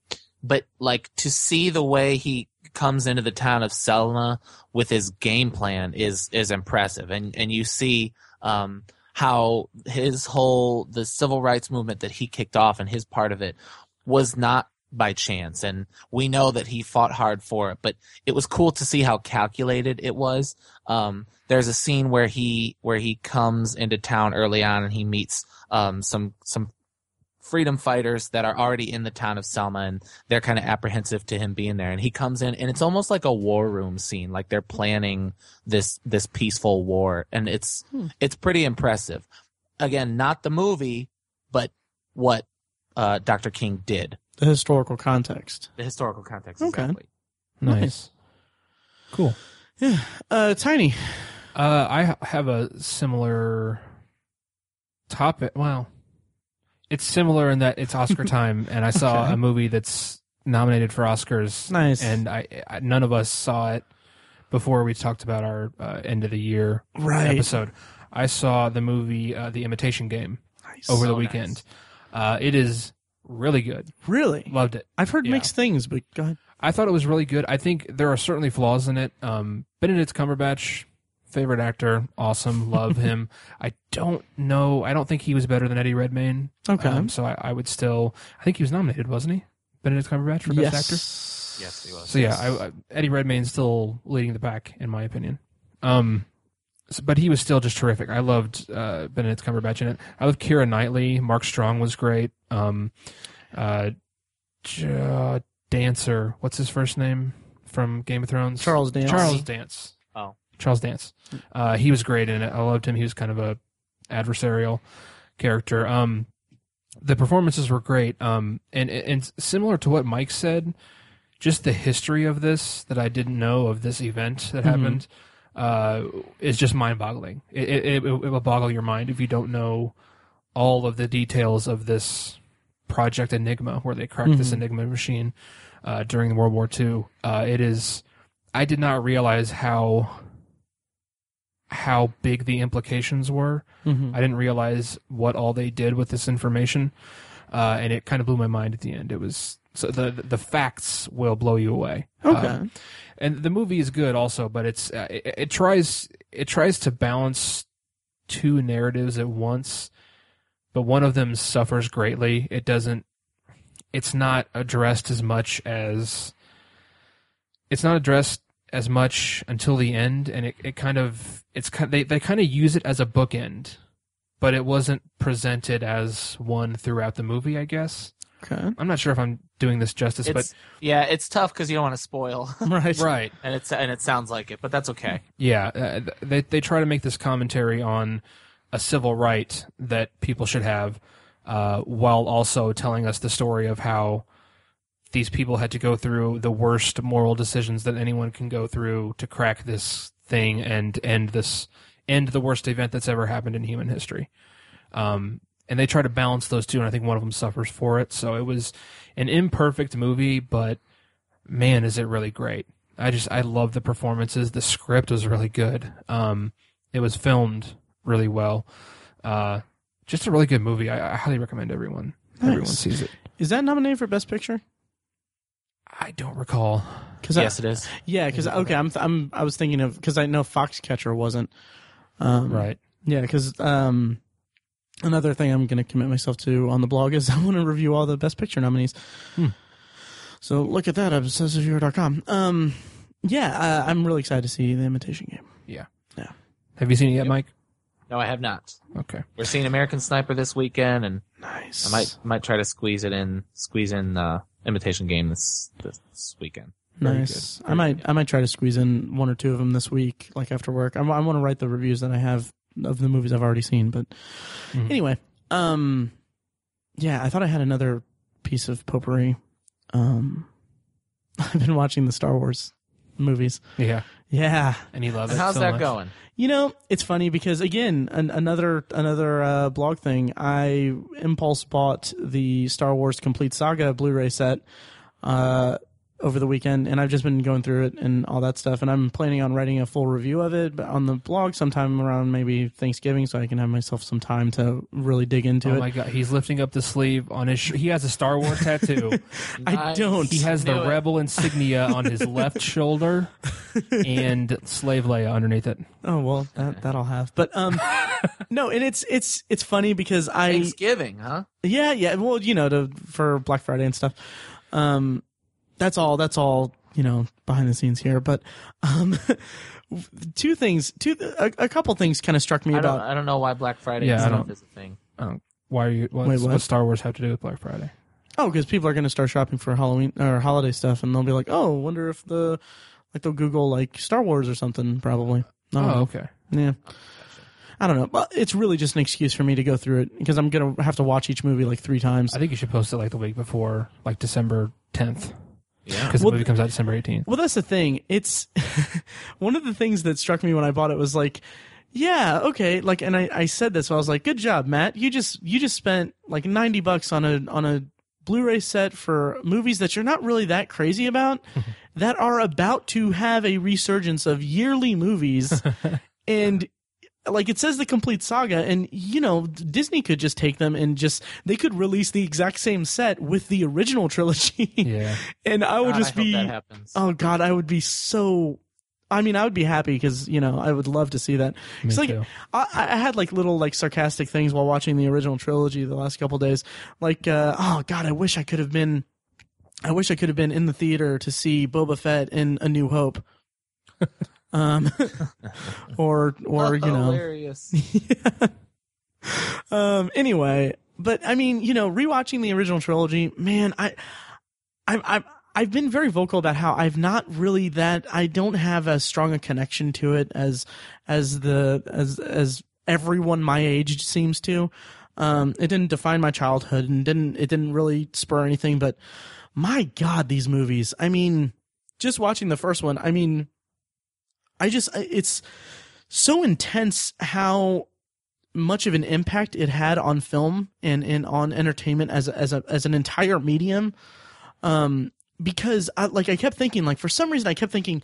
but like to see the way he comes into the town of Selma with his game plan is is impressive, and and you see um how his whole the civil rights movement that he kicked off and his part of it was not by chance and we know that he fought hard for it but it was cool to see how calculated it was um, there's a scene where he where he comes into town early on and he meets um, some some freedom fighters that are already in the town of Selma and they're kind of apprehensive to him being there and he comes in and it's almost like a war room scene like they're planning this this peaceful war and it's Hmm. it's pretty impressive again not the movie but what uh, Dr. King did the historical context. the historical context Okay. exactly nice. Cool. Yeah. Uh, Tiny. Uh, I have a similar topic. Well, it's similar in that it's Oscar time, and I saw Okay. a movie that's nominated for Oscars. Nice. And I, I none of us saw it before we talked about our uh, end of the year Right. episode. I saw the movie uh, The Imitation Game Nice. over the Oh, nice. weekend. Uh, it is really good. Really? Loved it. I've heard Yeah. mixed things, but go ahead. I thought it was really good. I think there are certainly flaws in it. Um, Benedict Cumberbatch, favorite actor, awesome, love him. I don't know. I don't think he was better than Eddie Redmayne. Okay. Um, so I, I would still. I think he was nominated, wasn't he? Benedict Cumberbatch for best actor. yes. yes he was So yeah, I, I, Eddie Redmayne's still leading the pack in my opinion. Um, s- but he was still just terrific. I loved uh, Benedict Cumberbatch in it. I loved Keira Knightley. Mark Strong was great. Um, uh, J- uh, dancer, what's his first name? from Game of Thrones? Charles Dance. Charles Dance. Oh. Charles Dance. Uh, he was great in it. I loved him. He was kind of a adversarial character. Um, the performances were great. Um, and and similar to what Mike said, just the history of this that I didn't know of this event that happened uh, is just mind-boggling. It, it, it, it will boggle your mind if you don't know all of the details of this Project Enigma, where they cracked this Enigma machine uh, during World War II. Uh, it is. I did not realize how how big the implications were. Mhm. I didn't realize what all they did with this information, uh, and it kind of blew my mind at the end. It was so the the facts will blow you away. Okay. Um, and the movie is good also, but it's uh, it, it tries it tries to balance two narratives at once, but one of them suffers greatly. It doesn't. It's not addressed as much as. It's not addressed as much until the end, and it, it kind of it's kind they they kind of use it as a bookend, but it wasn't presented as one throughout the movie. I guess okay. I'm not sure if I'm doing this justice, It's, yeah, it's tough because you don't want to spoil, Right. right. and it's and it sounds like it, but that's okay. Yeah, uh, th- they they try to make this commentary on a civil right that people should have, uh, while also telling us the story of how these people had to go through the worst moral decisions that anyone can go through to crack this thing and end this end the worst event that's ever happened in human history. Um, and they try to balance those two, and I think one of them suffers for it. So it was an imperfect movie, but man, is it really great. I just I love the performances. The script was really good. Um, it was filmed really well. Uh, just a really good movie. I, I highly recommend everyone everyone sees it. Is that nominated for Best Picture? I don't recall. Because yes, it is. yeah, because okay, I'm I'm I was thinking of because I know Foxcatcher wasn't. Um, Right. Yeah, because um, another thing I'm going to commit myself to on the blog is I want to review all the Best Picture nominees. Hmm. So look at that at obsessiveviewer.com. Um, yeah, uh, I'm really excited to see the Imitation Game. Yeah. Yeah. Have you seen it yet, Mike? No, I have not. Okay. We're seeing American Sniper this weekend, and Nice. I might might try to squeeze it in, squeeze in uh, Imitation Game this this weekend. Very Nice. good. I might I might try to squeeze in one or two of them this week, like after work. I, want to write the reviews that I have of the movies I've already seen. But Mhm. anyway, um, yeah, I thought I had another piece of potpourri. Um, I've been watching the Star Wars movies. Yeah. Yeah, And he loves And it. how's so that much. going? you know, it's funny because again, an, another another uh, blog thing. I impulse bought the Star Wars Complete Saga Blu-ray set uh, over the weekend, and I've just been going through it and all that stuff. And I'm planning on writing a full review of it on the blog sometime around maybe Thanksgiving, so I can have myself some time to really dig into Oh it. Oh my god, he's lifting up the sleeve on his. Sh- he has a Star Wars tattoo. I Nice. don't. He has the it. rebel insignia on his left shoulder, and slave Leia underneath it. Oh well, that that I'll have. But um, no, and it's it's it's funny because I Thanksgiving, huh? Yeah, yeah. Well, you know, to for Black Friday and stuff. Um, that's all. That's all. You know, behind the scenes here. But um, two things. Two. A, a couple things kind of struck me I don't about. I don't know why Black Friday Yeah, I don't- is a thing. I don't, Why are you? What's, Wait, what? what Star Wars have to do with Black Friday? Oh, because people are going to start shopping for Halloween or holiday stuff, and they'll be like, "Oh, wonder if the like they'll Google like Star Wars or something." Probably. I don't Oh, okay. Yeah. I don't know. But it's really just an excuse for me to go through it because I'm gonna have to watch each movie like three times. I think you should post it like the week before, like December 10th, Yeah. because Well, the movie comes out December 18th. Well, that's the thing. It's one of the things that struck me when I bought it was like, yeah, okay, like, and I, I said this, so I was like, good job, Matt. You just you just spent like ninety bucks on a on a Blu-ray set for movies that you're not really that crazy about, that are about to have a resurgence of yearly movies, and like it says the complete saga and you know disney could just take them and just they could release the exact same set with the original trilogy Yeah. and i would God, just I be. Oh God, I would be so. I mean, I would be happy because you know I would love to see that. It's like. I, I had like little like sarcastic things while watching the original trilogy the last couple days. Like, uh, oh God, I wish I could have been. I wish I could have been in the theater to see Boba Fett in A New Hope. um, or or you know, hilarious. um anyway but i mean you know rewatching the original trilogy man i i i I've been very vocal about how I've not really that I don't have as strong a connection to it as as the as as everyone my age seems to. Um, it didn't define my childhood and didn't it didn't really spur anything. But my God, these movies! I mean, just watching the first one, I mean, I just it's so intense how much of an impact it had on film and, and on entertainment as as a as an entire medium. Um, because I like I kept thinking like for some reason I kept thinking,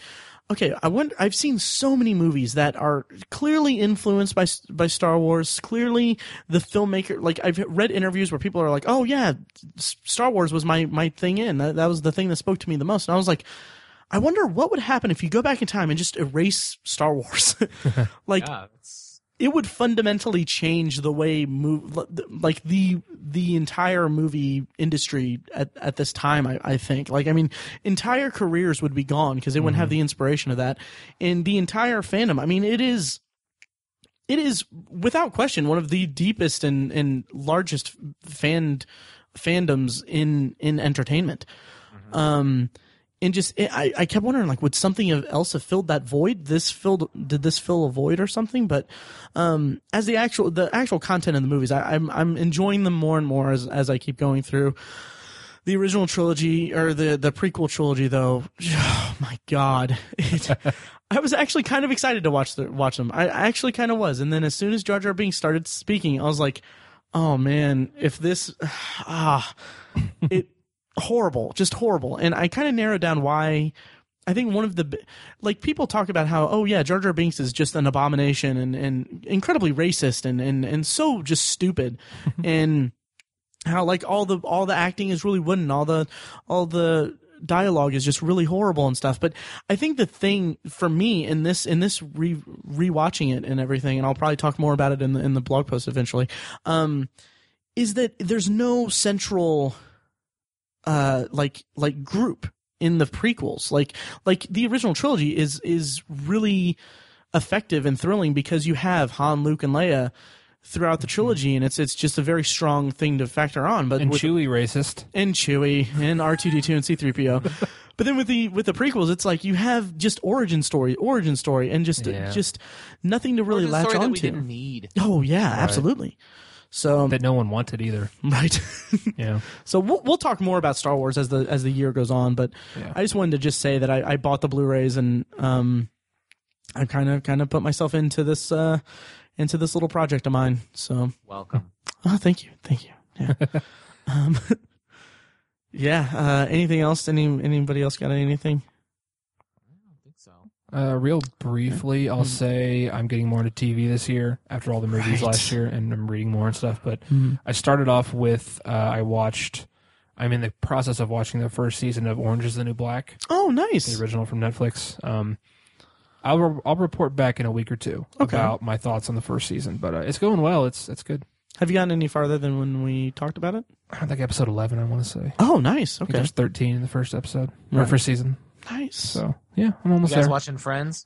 okay, I wonder I've seen so many movies that are clearly influenced by by Star Wars. Clearly, the filmmaker like I've read interviews where people are like, oh yeah, Star Wars was my my thing in that that was the thing that spoke to me the most, and I was like. I wonder what would happen if you go back in time and just erase Star Wars. like Yeah, it would fundamentally change the way move like the the entire movie industry at, at this time I, I think. Like i mean entire careers would be gone because they wouldn't have the inspiration of that. And the entire fandom i mean it is it is without question one of the deepest and, and largest fan fandoms in in entertainment. Um and just I, I kept wondering like would something else have filled that void? This filled did this fill a void or something? But um as the actual the actual content of the movies I, i'm i'm enjoying them more and more as as i keep going through. The original trilogy or the the prequel trilogy though oh my god. It, i was actually kind of excited to watch the watch them. I, I actually kind of was. And then as soon as jar jar binks started speaking i was like oh man if this ah it horrible, just horrible. And I kind of narrowed down why. I think one of the like people talk about how oh yeah Jar Jar Binks is just an abomination and, and incredibly racist and, and and so just stupid and how like all the all the acting is really wooden all the all the dialogue is just really horrible and stuff but I think the thing for me in this in this re rewatching it and everything and I'll probably talk more about it in the in the blog post eventually um is that there's no central uh like like group in the prequels like like the original trilogy is is really effective and thrilling because you have Han Luke and Leia throughout the trilogy and it's it's just a very strong thing to factor on but And with, Chewie racist. and Chewie and R2D2 and C3PO but then with the with the prequels it's like you have just origin story origin story and just Yeah. just nothing to really origin latch we onto didn't need. oh yeah absolutely so That no one wanted either. right Yeah. So we'll we'll talk more about Star Wars as the as the year goes on, but Yeah. I just wanted to just say that I, I bought the Blu-rays and um I kind of kind of put myself into this uh into this little project of mine. So Welcome. oh, thank you, thank you. Yeah. um, yeah. Uh, anything else? Any anybody else got anything? I don't think so. Uh, real briefly, I'll Mm. say I'm getting more into TV this year after all the movies Right. last year, and I'm reading more and stuff. But I started off with uh, I watched. I'm in the process of watching the first season of Orange Is the New Black, Oh, nice! the original from Netflix. Um, I'll re- I'll report back in a week or two Okay. about my thoughts on the first season, but uh, it's going well. It's it's good. Have you gotten any farther than when we talked about it? I think episode 11. I want to say. Oh, nice. Okay, there's 13 in the first episode or first season. Nice. So yeah, I'm You almost guys there. watching Friends?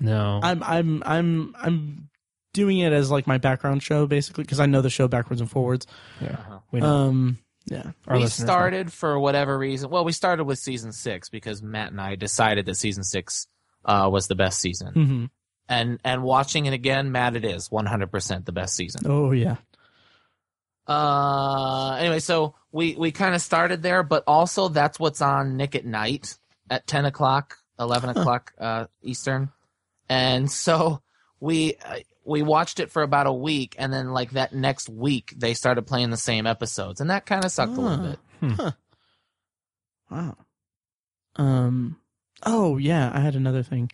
no, I'm I'm I'm I'm doing it as like my background show basically because I know the show backwards and forwards. yeah, Uh-huh. we know. Um, yeah. Our we listeners know. started for whatever reason. Well, we started with season six because Matt and I decided that season six uh, was the best season. hmm And and watching it again, Matt, it is 100% the best season. Oh yeah. Uh, anyway, so we we kind of started there, but also that's what's on Nick at Night at 10 o'clock, 11 o'clock uh, Eastern, and so we uh, we watched it for about a week, and then like that next week they started playing the same episodes, and that kind of sucked a little bit. Wow. Um. Oh yeah, I had another thing.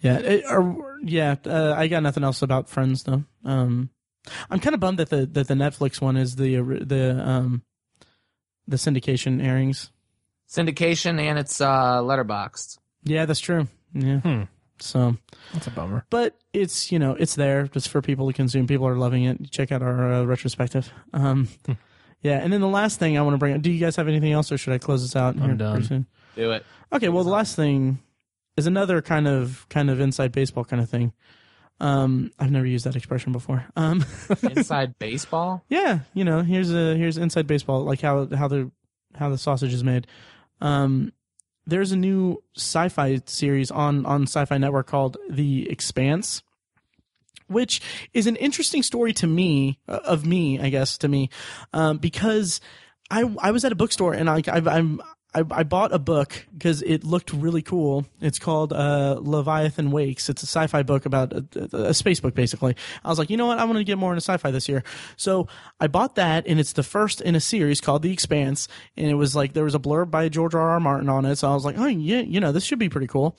Yeah. It, or, yeah. Uh, I got nothing else about Friends though. Um. I'm kind of bummed that the that the Netflix one is the the um the syndication airings. Syndication and it's uh, letterboxed. Yeah, that's true. Yeah. Hmm. So, That's a bummer. but it's you know it's there just for people to consume. People are loving it. Check out our uh, retrospective. Um. Hmm. Yeah, and then the last thing I want to bring up. Do you guys have anything else, or should I close this out? I'm here done. soon? Do it. Okay, well, the last thing is another kind of kind of inside baseball kind of thing. Um, I've never used that expression before. Um, Inside baseball. yeah, you know, here's a here's inside baseball, like how how the how the sausage is made. Um, there's a new sci-fi series on on Sci-Fi Network called The Expanse, which is an interesting story to me uh, of me, I guess, to me, um, because I I was at a bookstore and I, I I'm. I, I bought a book because it looked really cool. It's called uh, Leviathan Wakes. It's a sci-fi book about a, a space book, basically. I was like, you know what? I want to get more into sci-fi this year. So I bought that, and it's the first in a series called The Expanse. And it was like there was a blurb by George R. R. Martin on it. So I was like, oh yeah, you know, this should be pretty cool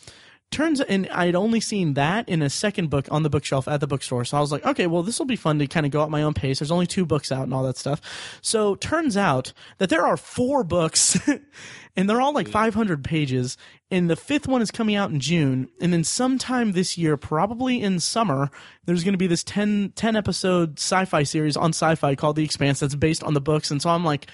turns and I'd only seen that in a second book on the bookshelf at the bookstore. So I was like, okay, well this will be fun to kind of go at my own pace. There's only two books out and all that stuff. So turns out that there are four books and they're all like mm-hmm. 500 pages and the fifth one is coming out in June and then sometime this year, probably in summer, there's going to be this 10, 10 episode sci-fi series on sci-fi called The Expanse that's based on the books. And so I'm like,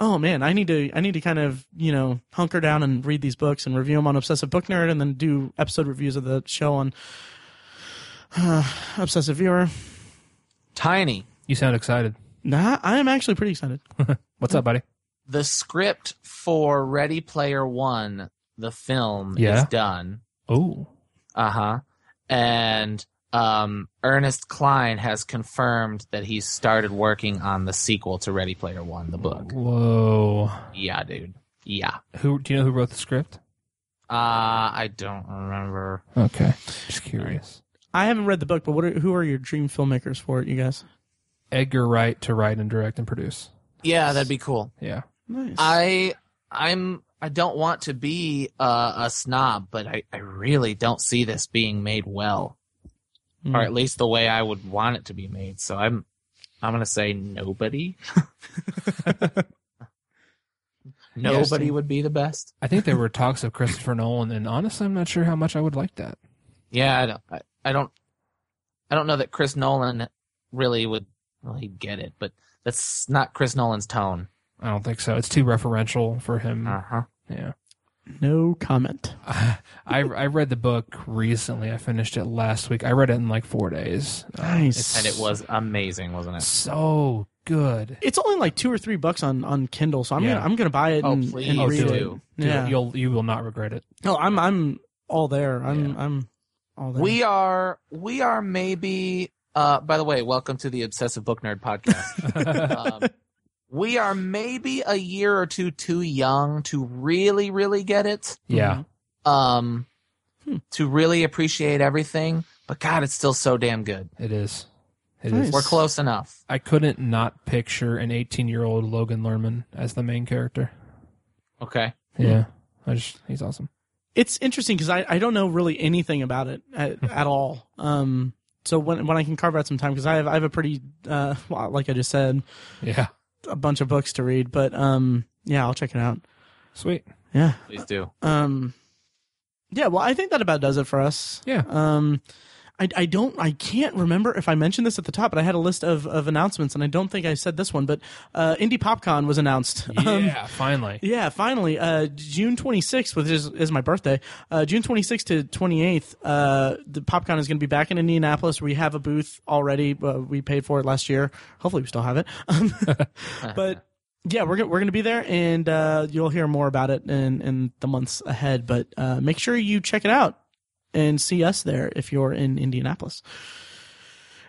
oh man, I need to I need to kind of you know hunker down and read these books and review them on Obsessive Book Nerd, and then do episode reviews of the show on uh, Obsessive Viewer. Tiny. You sound excited. Nah, I am actually pretty excited. What's up, buddy? The script for Ready Player One, the film, Yeah. is done. Oh, Uh huh. And um, Ernest Cline has confirmed that he started working on the sequel to Ready Player One, the book. whoa. Yeah, dude. Yeah. Who do you know who wrote the script? Uh, I don't remember. Okay, just curious. I haven't read the book, but what are, who are your dream filmmakers for it, you guys? Edgar Wright to write and direct and produce. Yeah, that'd be cool. Yeah. Nice. I I'm I don't want to be uh, a snob, but I, I really don't see this being made well, Hmm. or at least the way I would want it to be made. So I'm I'm gonna say nobody. nobody would be the best. I think there were talks of Christopher Nolan, and honestly, I'm not sure how much I would like that. Yeah, I don't I, I don't I don't know that Chris Nolan really would well he'd get it, but that's not Chris Nolan's tone. I don't think so. It's too referential for him. Uh huh. Yeah. No comment. I I read the book recently. I finished it last week. I read it in like four days. Uh, Nice. And it was amazing, wasn't it? so good. It's only like two or three bucks on, on Kindle, so I'm Yeah. gonna I'm gonna buy it Oh, and, please and Oh, read do it. it. do. Do Yeah. it. You'll you will not regret it. No, I'm I'm all there. I'm Yeah. I'm all there. We are we are maybe uh by the way, welcome to the Obsessive Book Nerd podcast. um, we are maybe a year or two too young to really really get it. Yeah. Um Hmm. to really appreciate everything, but god, it's still so damn good. It is. It is. Nice. We're close enough. I couldn't not picture an 18 year old Logan Lerman as the main character. Okay. Yeah. I just, he's awesome. it's interesting because I, I don't know really anything about it at, at all. Um, so when when I can carve out some time because I have I have a pretty uh well, like I just said Yeah. A bunch of books to read, but um yeah I'll check it out. Sweet. Yeah. Please do. Um, yeah. Well, I think that about does it for us. Yeah. Um, I, I don't I can't remember if I mentioned this at the top, but I had a list of, of announcements, and I don't think I said this one, but uh, Indy PopCon was announced. Um, Yeah. finally. Yeah, finally, uh, June 26th, which is, is my birthday, uh, June 26th to 28th, uh, the PopCon is going to be back in Indianapolis. We have a booth already. Uh, we paid for it last year. Hopefully we still have it. Um, but yeah, we're, we're going to be there and, uh, you'll hear more about it in, in the months ahead, but, uh, make sure you check it out and see us there if you're in Indianapolis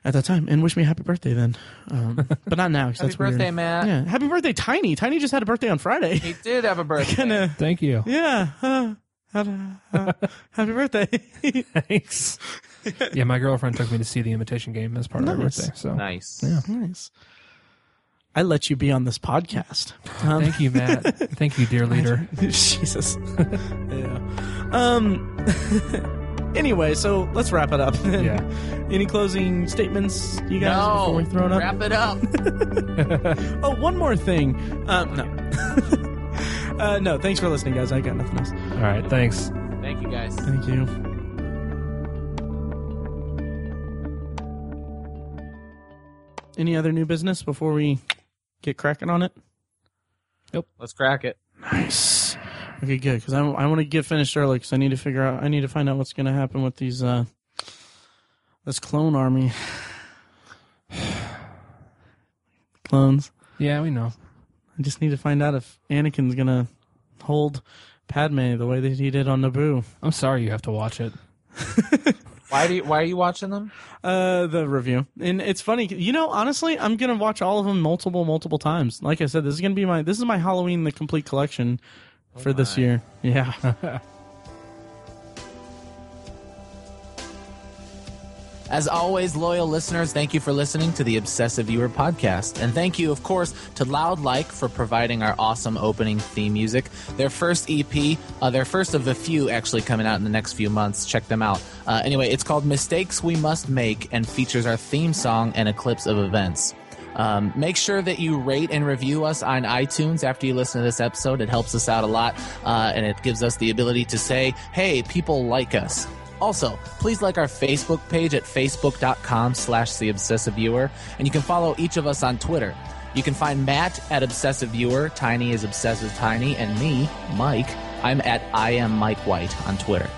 at that time and wish me a happy birthday then. Um, but not now. 'cause Happy that's weird. birthday, Matt. Yeah. Happy birthday, Tiny. Tiny just had a birthday on Friday. He did have a birthday. Kinda, Thank you. yeah. Uh, had a- uh, happy birthday. Thanks. yeah, my girlfriend took me to see the Imitation Game as part of my Nice. birthday. So Nice. Yeah. nice. I let you be on this podcast. Um, thank you, Matt. thank you, dear leader. Jesus. yeah. Um. Anyway, so let's wrap it up. Yeah. Any closing statements, you guys, No, before we throw it up? wrap it up. Oh, one more thing. Um, no. uh, no. Thanks for listening, guys. I got nothing else. All right. Thanks. Thank you guys. Thank you. Any other new business before we get cracking on it? Nope. Let's crack it. Nice. Okay, good. Because I, I want to get finished early because I need to figure out. I need to find out what's going to happen with these. uh This clone army. Clones. Yeah, we know. I just need to find out if Anakin's gonna hold Padme the way that he did on Naboo. I'm sorry you have to watch it. Why do you, why are you watching them? Uh, the review, and it's funny. You know, honestly, I'm gonna watch all of them multiple, multiple times. Like I said, this is gonna be my this is my Halloween the complete collection for this year. Yeah. As always, loyal listeners, thank you for listening to the Obsessive Viewer podcast. And thank you, of course, to Loud Like for providing our awesome opening theme music. Their first EP, uh, their first of a few actually coming out in the next few months. Check them out. Uh, anyway, it's called Mistakes We Must Make and features our theme song and a clips of events. Um, make sure that you rate and review us on iTunes after you listen to this episode. It helps us out a lot, uh, and it gives us the ability to say, hey, people like us. Also, please like our Facebook page at facebook.com slash the obsessive viewer, and you can follow each of us on Twitter. You can find Matt at Obsessive Viewer, Tiny is Obsessive Tiny, and me, Mike, I'm at I am Mike White on Twitter.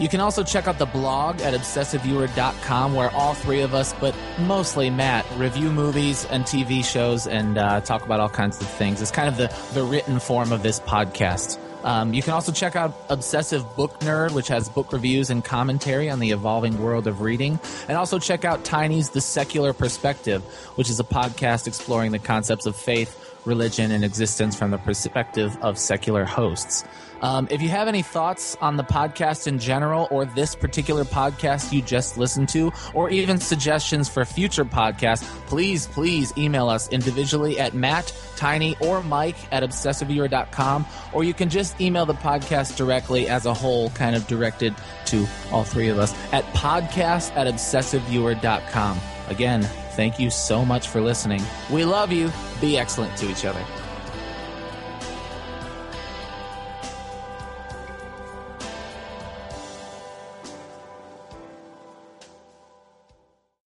You can also check out the blog at obsessiveviewer.com where all three of us, but mostly Matt, review movies and TV shows and uh, talk about all kinds of things. It's kind of the, the written form of this podcast. Um, you can also check out Obsessive Book Nerd, which has book reviews and commentary on the evolving world of reading. And also check out Tiny's The Secular Perspective, which is a podcast exploring the concepts of faith, religion, and existence from the perspective of secular hosts. Um, if you have any thoughts on the podcast in general, or this particular podcast you just listened to, or even suggestions for future podcasts, please, please email us individually at Matt, Tiny, or Mike at obsessiveviewer.com, or you can just email the podcast directly as a whole, kind of directed to all three of us at podcast at obsessiveviewer.com. Again, thank you so much for listening. We love you. Be excellent to each other.